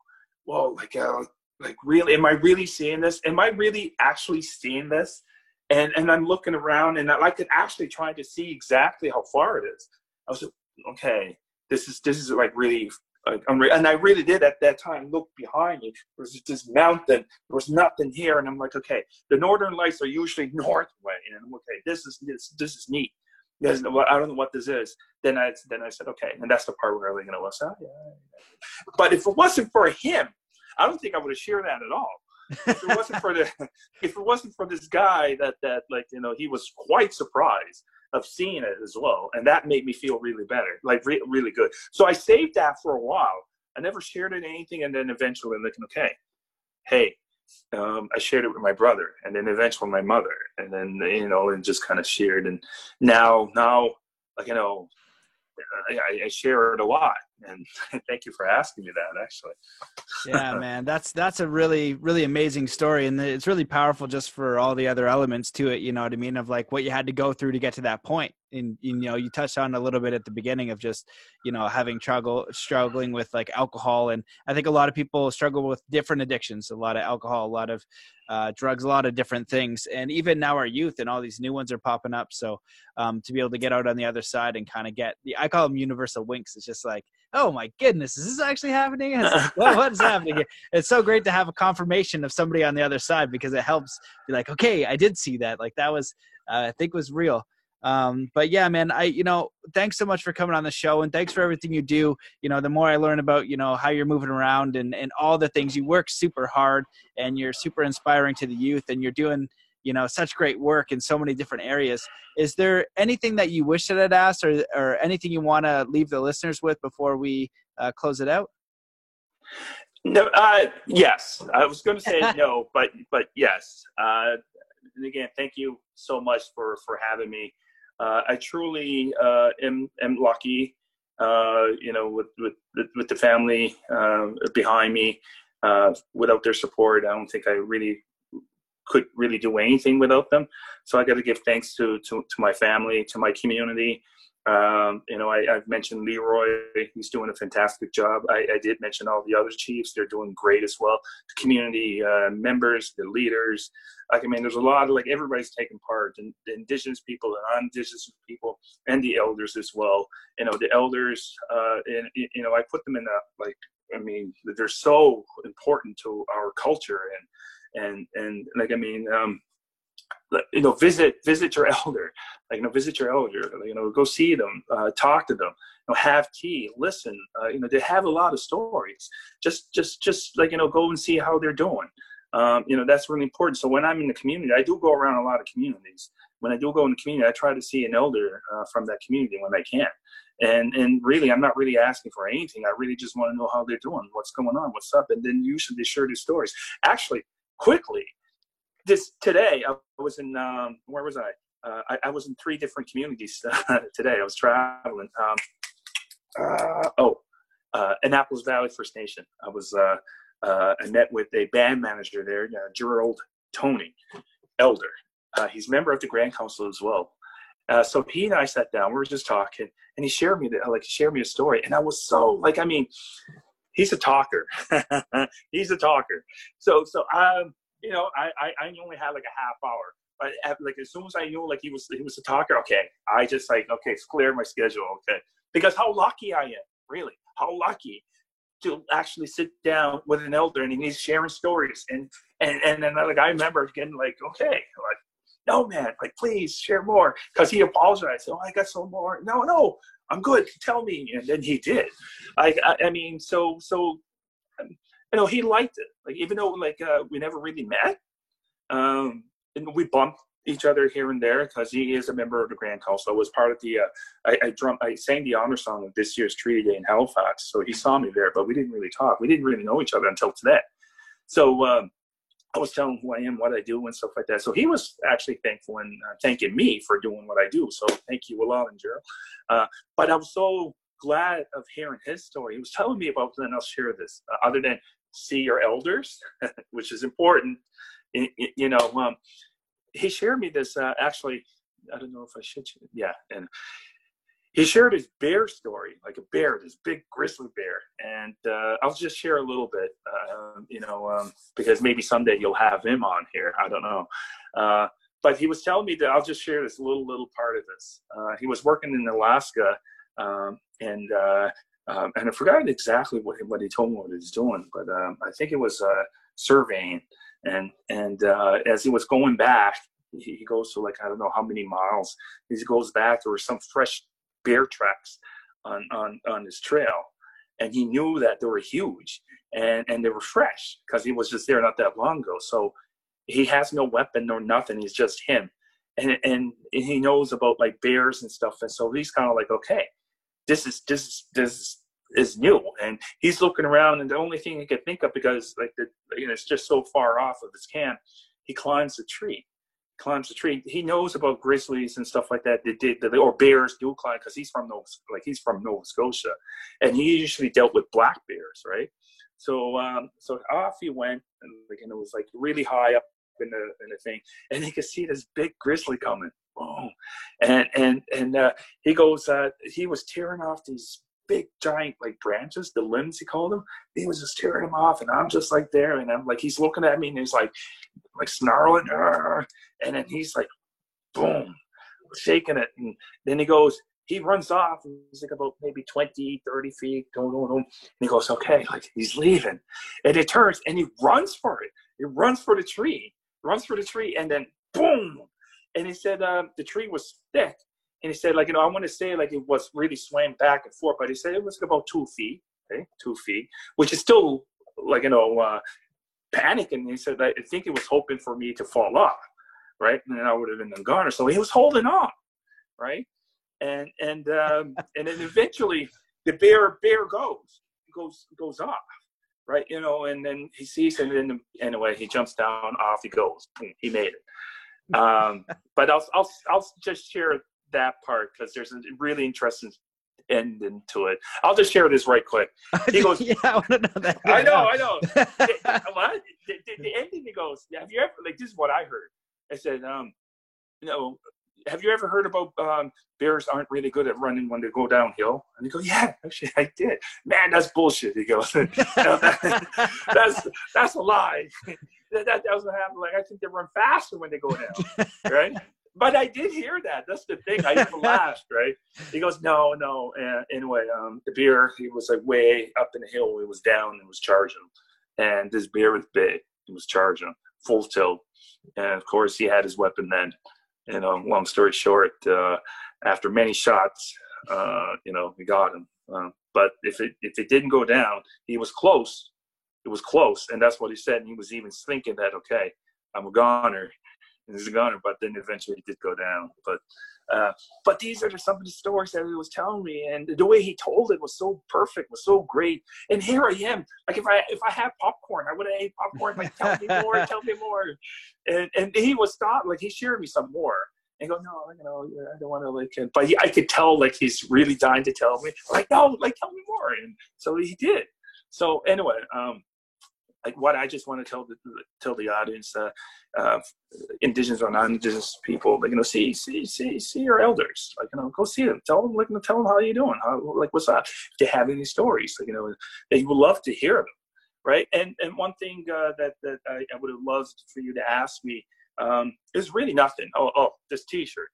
whoa, like, uh, like really, am I really seeing this? Am I really actually seeing this? And and I'm looking around, and I could actually try to see exactly how far it is. I was like, okay, this is this is like really and I really did at that time look behind me. There was this mountain. There was nothing here, and I'm like, okay, the northern lights are usually north way, and I'm okay. This is this this is neat. Because I don't know what this is. Then I then I said, okay, and that's the part where I was, oh, yeah. But if it wasn't for him, I don't think I would have shared that at all. if it wasn't for the if it wasn't for this guy that that like you know he was quite surprised of seeing it as well, and that made me feel really better, like re- really good. So I saved that for a while. I never shared it anything, and then eventually, looking okay, hey, um, I shared it with my brother, and then eventually my mother, and then you know, and just kind of shared. And now, now, like you know, I, I share it a lot, and thank you for asking me that. Actually, yeah, man, that's that's a really really amazing story, and it's really powerful just for all the other elements to it. You know what I mean? Of like what you had to go through to get to that point, and you know, you touched on a little bit at the beginning of just you know having struggle struggling with like alcohol, and I think a lot of people struggle with different addictions, a lot of alcohol, a lot of uh, drugs, a lot of different things, and even now our youth and all these new ones are popping up. So um, to be able to get out on the other side and kind of get the I call them universal winks. It's just like oh my goodness, is this actually happening? well, what is happening here? It's so great to have a confirmation of somebody on the other side because it helps be like, okay, I did see that. Like that was, uh, I think was real. Um, but yeah, man, I, you know, thanks so much for coming on the show and thanks for everything you do. You know, the more I learn about, you know, how you're moving around and, and all the things you work super hard and you're super inspiring to the youth and you're doing, you know such great work in so many different areas. Is there anything that you wish that i'd asked or, or anything you want to leave the listeners with before we uh, close it out? No uh, yes. I was going to say no but but yes. Uh, and again thank you so much for for having me i truly uh, am am lucky uh, you know with with with the family behind me without their support i don't think i really could really do anything without them. So I got to give thanks to, to, to my family, to my community. Um, you know, I, have mentioned Leroy; he's doing a fantastic job. I, I, did mention all the other chiefs; they're doing great as well. The community uh, members, the leaders. Like, I mean, there's a lot of like everybody's taking part, and the indigenous people, and non-indigenous people, and the elders as well. You know, the elders, uh, and you know, I put them in a like. I mean, they're so important to our culture and and and like I mean, um, you know, visit visit your elder, like you know, visit your elder, you know, go see them, uh, talk to them, you know, have tea, listen. Uh, you know, they have a lot of stories. Just just just like you know, go and see how they're doing. Um, you know, that's really important. So when I'm in the community, I do go around a lot of communities. When I do go in the community, I try to see an elder uh, from that community when I can. And and really, I'm not really asking for anything. I really just want to know how they're doing, what's going on, what's up, and then usually they share their stories. Actually, quickly, this today I was in um, where was I? Uh, I? I? was in three different communities today. I was traveling. Um, uh, oh, uh, Annapolis Valley First Nation. I was uh, uh, I met with a band manager there, uh, Gerald Tony, elder. he's a member of the Grand Council as well. so he and I sat down. We were just talking, and he shared me that like he shared me a story, and I was so like I mean, he's a talker. he's a talker. So so um you know, I, I, I only had like a half hour. But at, like as soon as I knew like he was he was a talker, okay, I just like okay, it's clear my schedule, okay. Because how lucky I am, really, how lucky to actually sit down with an elder and he's sharing stories. And and and then like I remember getting like okay like no man like please share more. Because he apologized oh I got some more. No no I'm good. Tell me. And then he did. I I, I mean so so you know, he liked it. Like even though like uh, we never really met, um, and we bumped each other here and there because he is a member of the Grand Council. I was part of the uh, I, I drum I sang the honor song of this year's Treaty Day in Halifax, so he saw me there, but we didn't really talk. We didn't really know each other until today. So um, I was telling who I am, what I do, and stuff like that. So he was actually thankful and uh, thanking me for doing what I do. So thank you a lot, Gerald. Uh, but I was so glad of hearing his story. He was telling me about, and I'll share this. Uh, other than see your elders, which is important. You know, um, he shared me this uh, actually. I don't know if I should. Yeah, and he shared his bear story, like a bear, this big grizzly bear, and uh, I'll just share a little bit. Uh, you know, um, because maybe someday you'll have him on here. I don't know. Uh, but he was telling me that I'll just share this little little part of this. Uh, he was working in Alaska, um, and uh, um, and I forgot exactly what what he told me what he was doing, but um, I think it was uh, surveying. And and uh, as he was going back, he, he, goes to like I don't know how many miles. He goes back. There were some fresh bear tracks on on on his trail, and he knew that they were huge and and they were fresh because he was just there not that long ago. So he has no weapon nor nothing. He's just him, and and he knows about like bears and stuff. And so he's kind of like okay this is this this is new. And he's looking around and the only thing he could think of because like the you know it's just so far off of his camp he climbs the tree climbs the tree. He knows about grizzlies and stuff like that they did or bears do climb because he's from nova like he's from nova scotia. And he usually dealt with black bears right? So um so off he went and like and it was like really high up in the in the thing and he could see this big grizzly coming boom. And and and uh, he goes, uh, he was tearing off these big giant like branches, the limbs he called them. He was just tearing them off, and I'm just like there, and I'm like he's looking at me, and he's like like snarling, and then he's like, boom, shaking it, and then he goes. He runs off. He's like about maybe 20, 30 feet. Don't, don't, don't. And he goes, okay, like he's leaving. And it turns and he runs for it. He runs for the tree, runs for the tree, and then boom, and he said um, the tree was thick. And he said, like, you know, I want to say like it was really swaying back and forth, but he said it was about two feet, okay, two feet, which is still like, you know, uh, panicking. He said, I think he was hoping for me to fall off, right? And then I would have been gone. So he was holding on, right? And and um, and then eventually the bear bear goes goes goes off, right? You know, and then he sees, and then anyway, he jumps down, off he goes. He made it um, but I'll, I'll, I'll just share that part because there's a really interesting ending to it. I'll just share this right quick. He goes, "Yeah, I want to know that." I know, I know. what? The, the, the, ending, he goes, "Have you ever like this is what I heard?" I said, "Um, you know, have you ever heard about um, bears aren't really good at running when they go downhill?" And he goes, "Yeah, actually, I did." Man, that's bullshit. He goes, that, "That's that's a lie." That, that doesn't happen. Like I think they run faster when they go down, right? But I did hear that. That's the thing. I even laughed, right? He goes, no, no. And anyway, um, the beer, he was like way up in the hill. It was down and was charging. And this beer was big. It was charging full tilt. And of course, he had his weapon then. You know, long story short, uh, after many shots, uh, you know, we got him. Uh, but if it if it didn't go down, he was close. It was close, and that's what he said. And he was even thinking that, okay, I'm a goner, and he's a goner. But then eventually, he did go down. But uh, but these are just some of the stories that he was telling me, and the way he told it was so perfect, was so great. And here I am, like if I if I had popcorn, I would have ate popcorn. Like tell me more, tell me more. And and he was stop like he shared me some more. And go, no, you know, I don't want to like it. But he, I could tell like he's really dying to tell me. Like, no, like tell me more. And so he did. So anyway, um, like what I just want to tell the tell the audience, uh, uh, indigenous or non-indigenous people, like you know, see see see see your elders, like you know, go see them, tell them like tell them how you doing, how like what's up. You have any stories, like you know, they would love to hear them, right? And and one thing uh, that that I, I would have loved for you to ask me um, is really nothing. Oh oh, this T-shirt,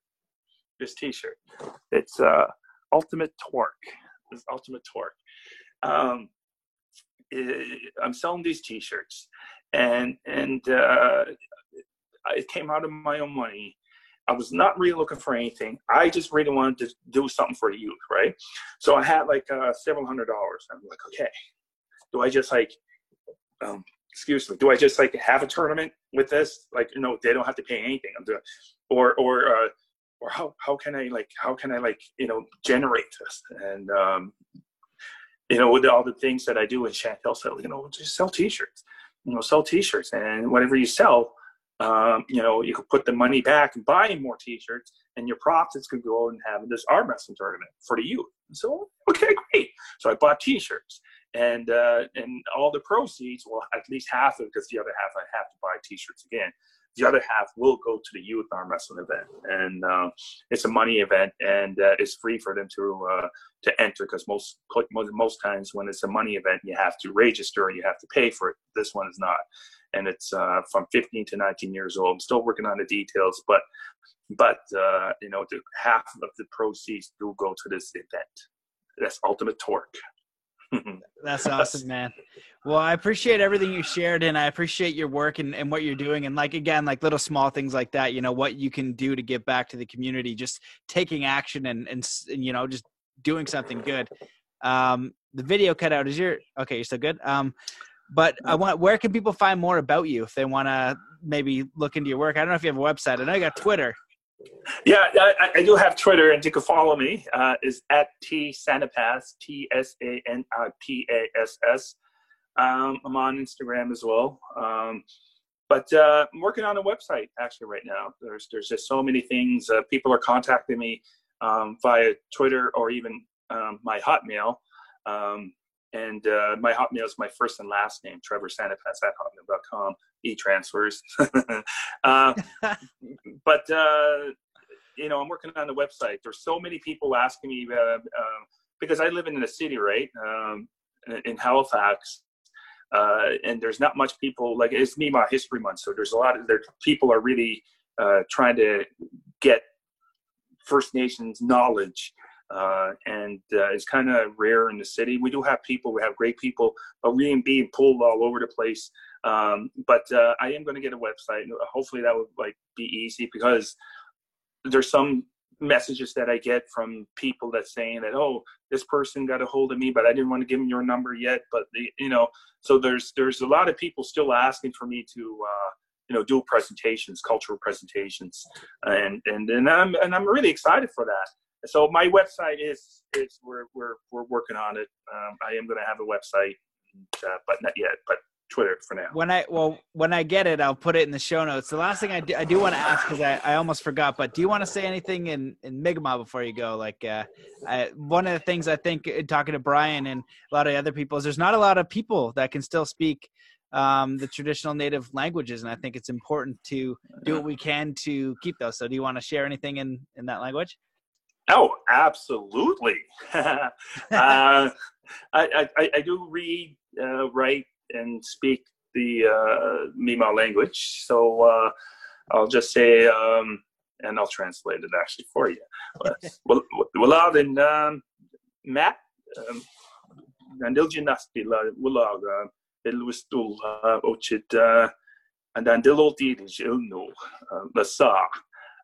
this T-shirt, it's uh, Ultimate Torque, this Ultimate Torque. Um, I'm selling these T-shirts, and and uh, it came out of my own money. I was not really looking for anything. I just really wanted to do something for the youth, right? So I had like uh, several hundred dollars. I'm like, okay, do I just like, um, excuse me, do I just like have a tournament with this? Like, you know, they don't have to pay anything. I'm doing, or or uh, or how how can I like how can I like you know generate this? And um, you know, with all the things that I do in Chantel said, you know, just sell T-shirts, you know, sell T-shirts, and whatever you sell, um, you know, you could put the money back and buy more T-shirts, and your profits could go and have this arm wrestling tournament for the youth. So, okay, great. So I bought T-shirts, and uh, and all the proceeds, well, at least half of it, because the other half I have to buy T-shirts again. The other half will go to the youth arm wrestling event, and uh, it's a money event, and uh, it's free for them to uh, to enter. Because most most times when it's a money event, you have to register and you have to pay for it. This one is not, and it's uh, from 15 to 19 years old. I'm still working on the details, but but uh, you know, the, half of the proceeds do go to this event. That's Ultimate Torque. That's awesome, man. Well, I appreciate everything you shared and I appreciate your work and, and what you're doing. And like, again, like little small things like that, you know, what you can do to give back to the community, just taking action and, and, and you know, just doing something good. Um, the video cut out is your, okay, you're still good. Um, but I want, where can people find more about you if they want to maybe look into your work? I don't know if you have a website. I know you got Twitter. Yeah, I, I, do have Twitter, and you can follow me. Uh, is at T Sanipass, T S A N P A S S. Um, I'm on Instagram as well. Um, but uh, I'm working on a website actually right now. There's there's just so many things. Uh, people are contacting me um, via Twitter or even um, my Hotmail. And uh, my Hotmail is my first and last name, Trevor Sanipass at hotmail.com, e-transfers. uh, but, uh, you know, I'm working on the website. There's so many people asking me, uh, um, because I live in the city, right, um, in Halifax, uh, and there's not much people, like it's Mi'kmaq History Month, so there's a lot of, there, people are really uh, trying to get First Nations knowledge uh, and uh, it's kind of rare in the city. We do have people, we have great people, but we ain't being pulled all over the place. Um, but uh, I am going to get a website. Hopefully, that would like be easy because there's some messages that I get from people that saying that oh this person got a hold of me but I didn't want to give them your number yet but the, you know so there's there's a lot of people still asking for me to uh, you know do presentations cultural presentations and and and I'm and I'm really excited for that so my website is is we're we're we're working on it. Um, I am going to have a website, uh, but not yet. But Twitter for now. When I well, when I get it, I'll put it in the show notes. The last thing I do, I do want to ask because I, I almost forgot. But do you want to say anything in in Mi'kmaq before you go? Like uh, I, one of the things I think in talking to Brian and a lot of other people is there's not a lot of people that can still speak um, the traditional native languages, and I think it's important to do what we can to keep those. So, do you want to share anything in in that language? Oh, absolutely. uh, I, I, I, do read, uh, write, and speak the uh, Mi'kmaq language. So uh, I'll just say, um, and I'll translate it actually for you. Wala din Matt, nandil ginasti la wala ilwistul ochit and dan dilol di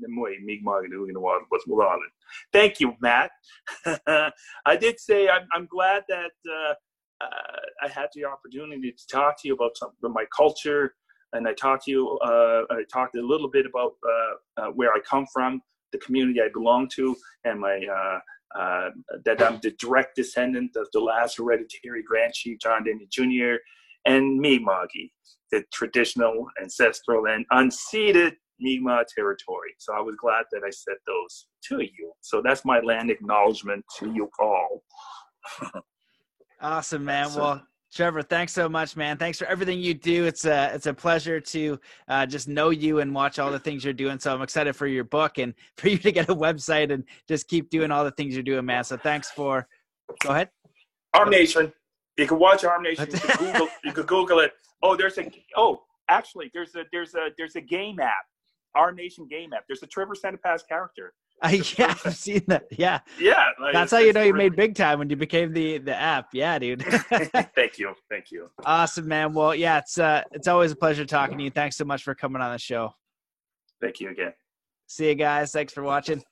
dem work min sa min agin me dem work la ma Thank you, Matt. I did say I'm, I'm glad that uh, uh, I had the opportunity to talk to you about some of my culture, and I talked to you. Uh, I talked a little bit about uh, uh, where I come from, the community I belong to, and my uh, that I'm the direct descendant of the last hereditary Grand Chief John Denny Jr. and Mi'kmaq, the traditional, ancestral, and unceded Mi'kmaq territory. So I was glad that I said those to you. So that's my land acknowledgement to you all. awesome, man. Well, Trevor, thanks so much, man. Thanks for everything you do. It's a it's a pleasure to uh, just know you and watch all the things you're doing. So I'm excited for your book and for you to get a website and just keep doing all the things you're doing, man. So thanks for. Go ahead. Arm Nation. You can watch Arm Nation. You can Google. you can Google it. Oh, there's a. Oh, actually, there's a there's a there's a game app Arm Nation game app. There's a Trevor Sanipass character. Uh, yeah, I've seen that. Yeah, yeah. Like, That's how you know you made big time when you became the the app. Yeah, dude. thank you, thank you. Awesome, man. Well, yeah, it's uh, it's always a pleasure talking to you. Thanks so much for coming on the show. Thank you again. See you guys. Thanks for watching.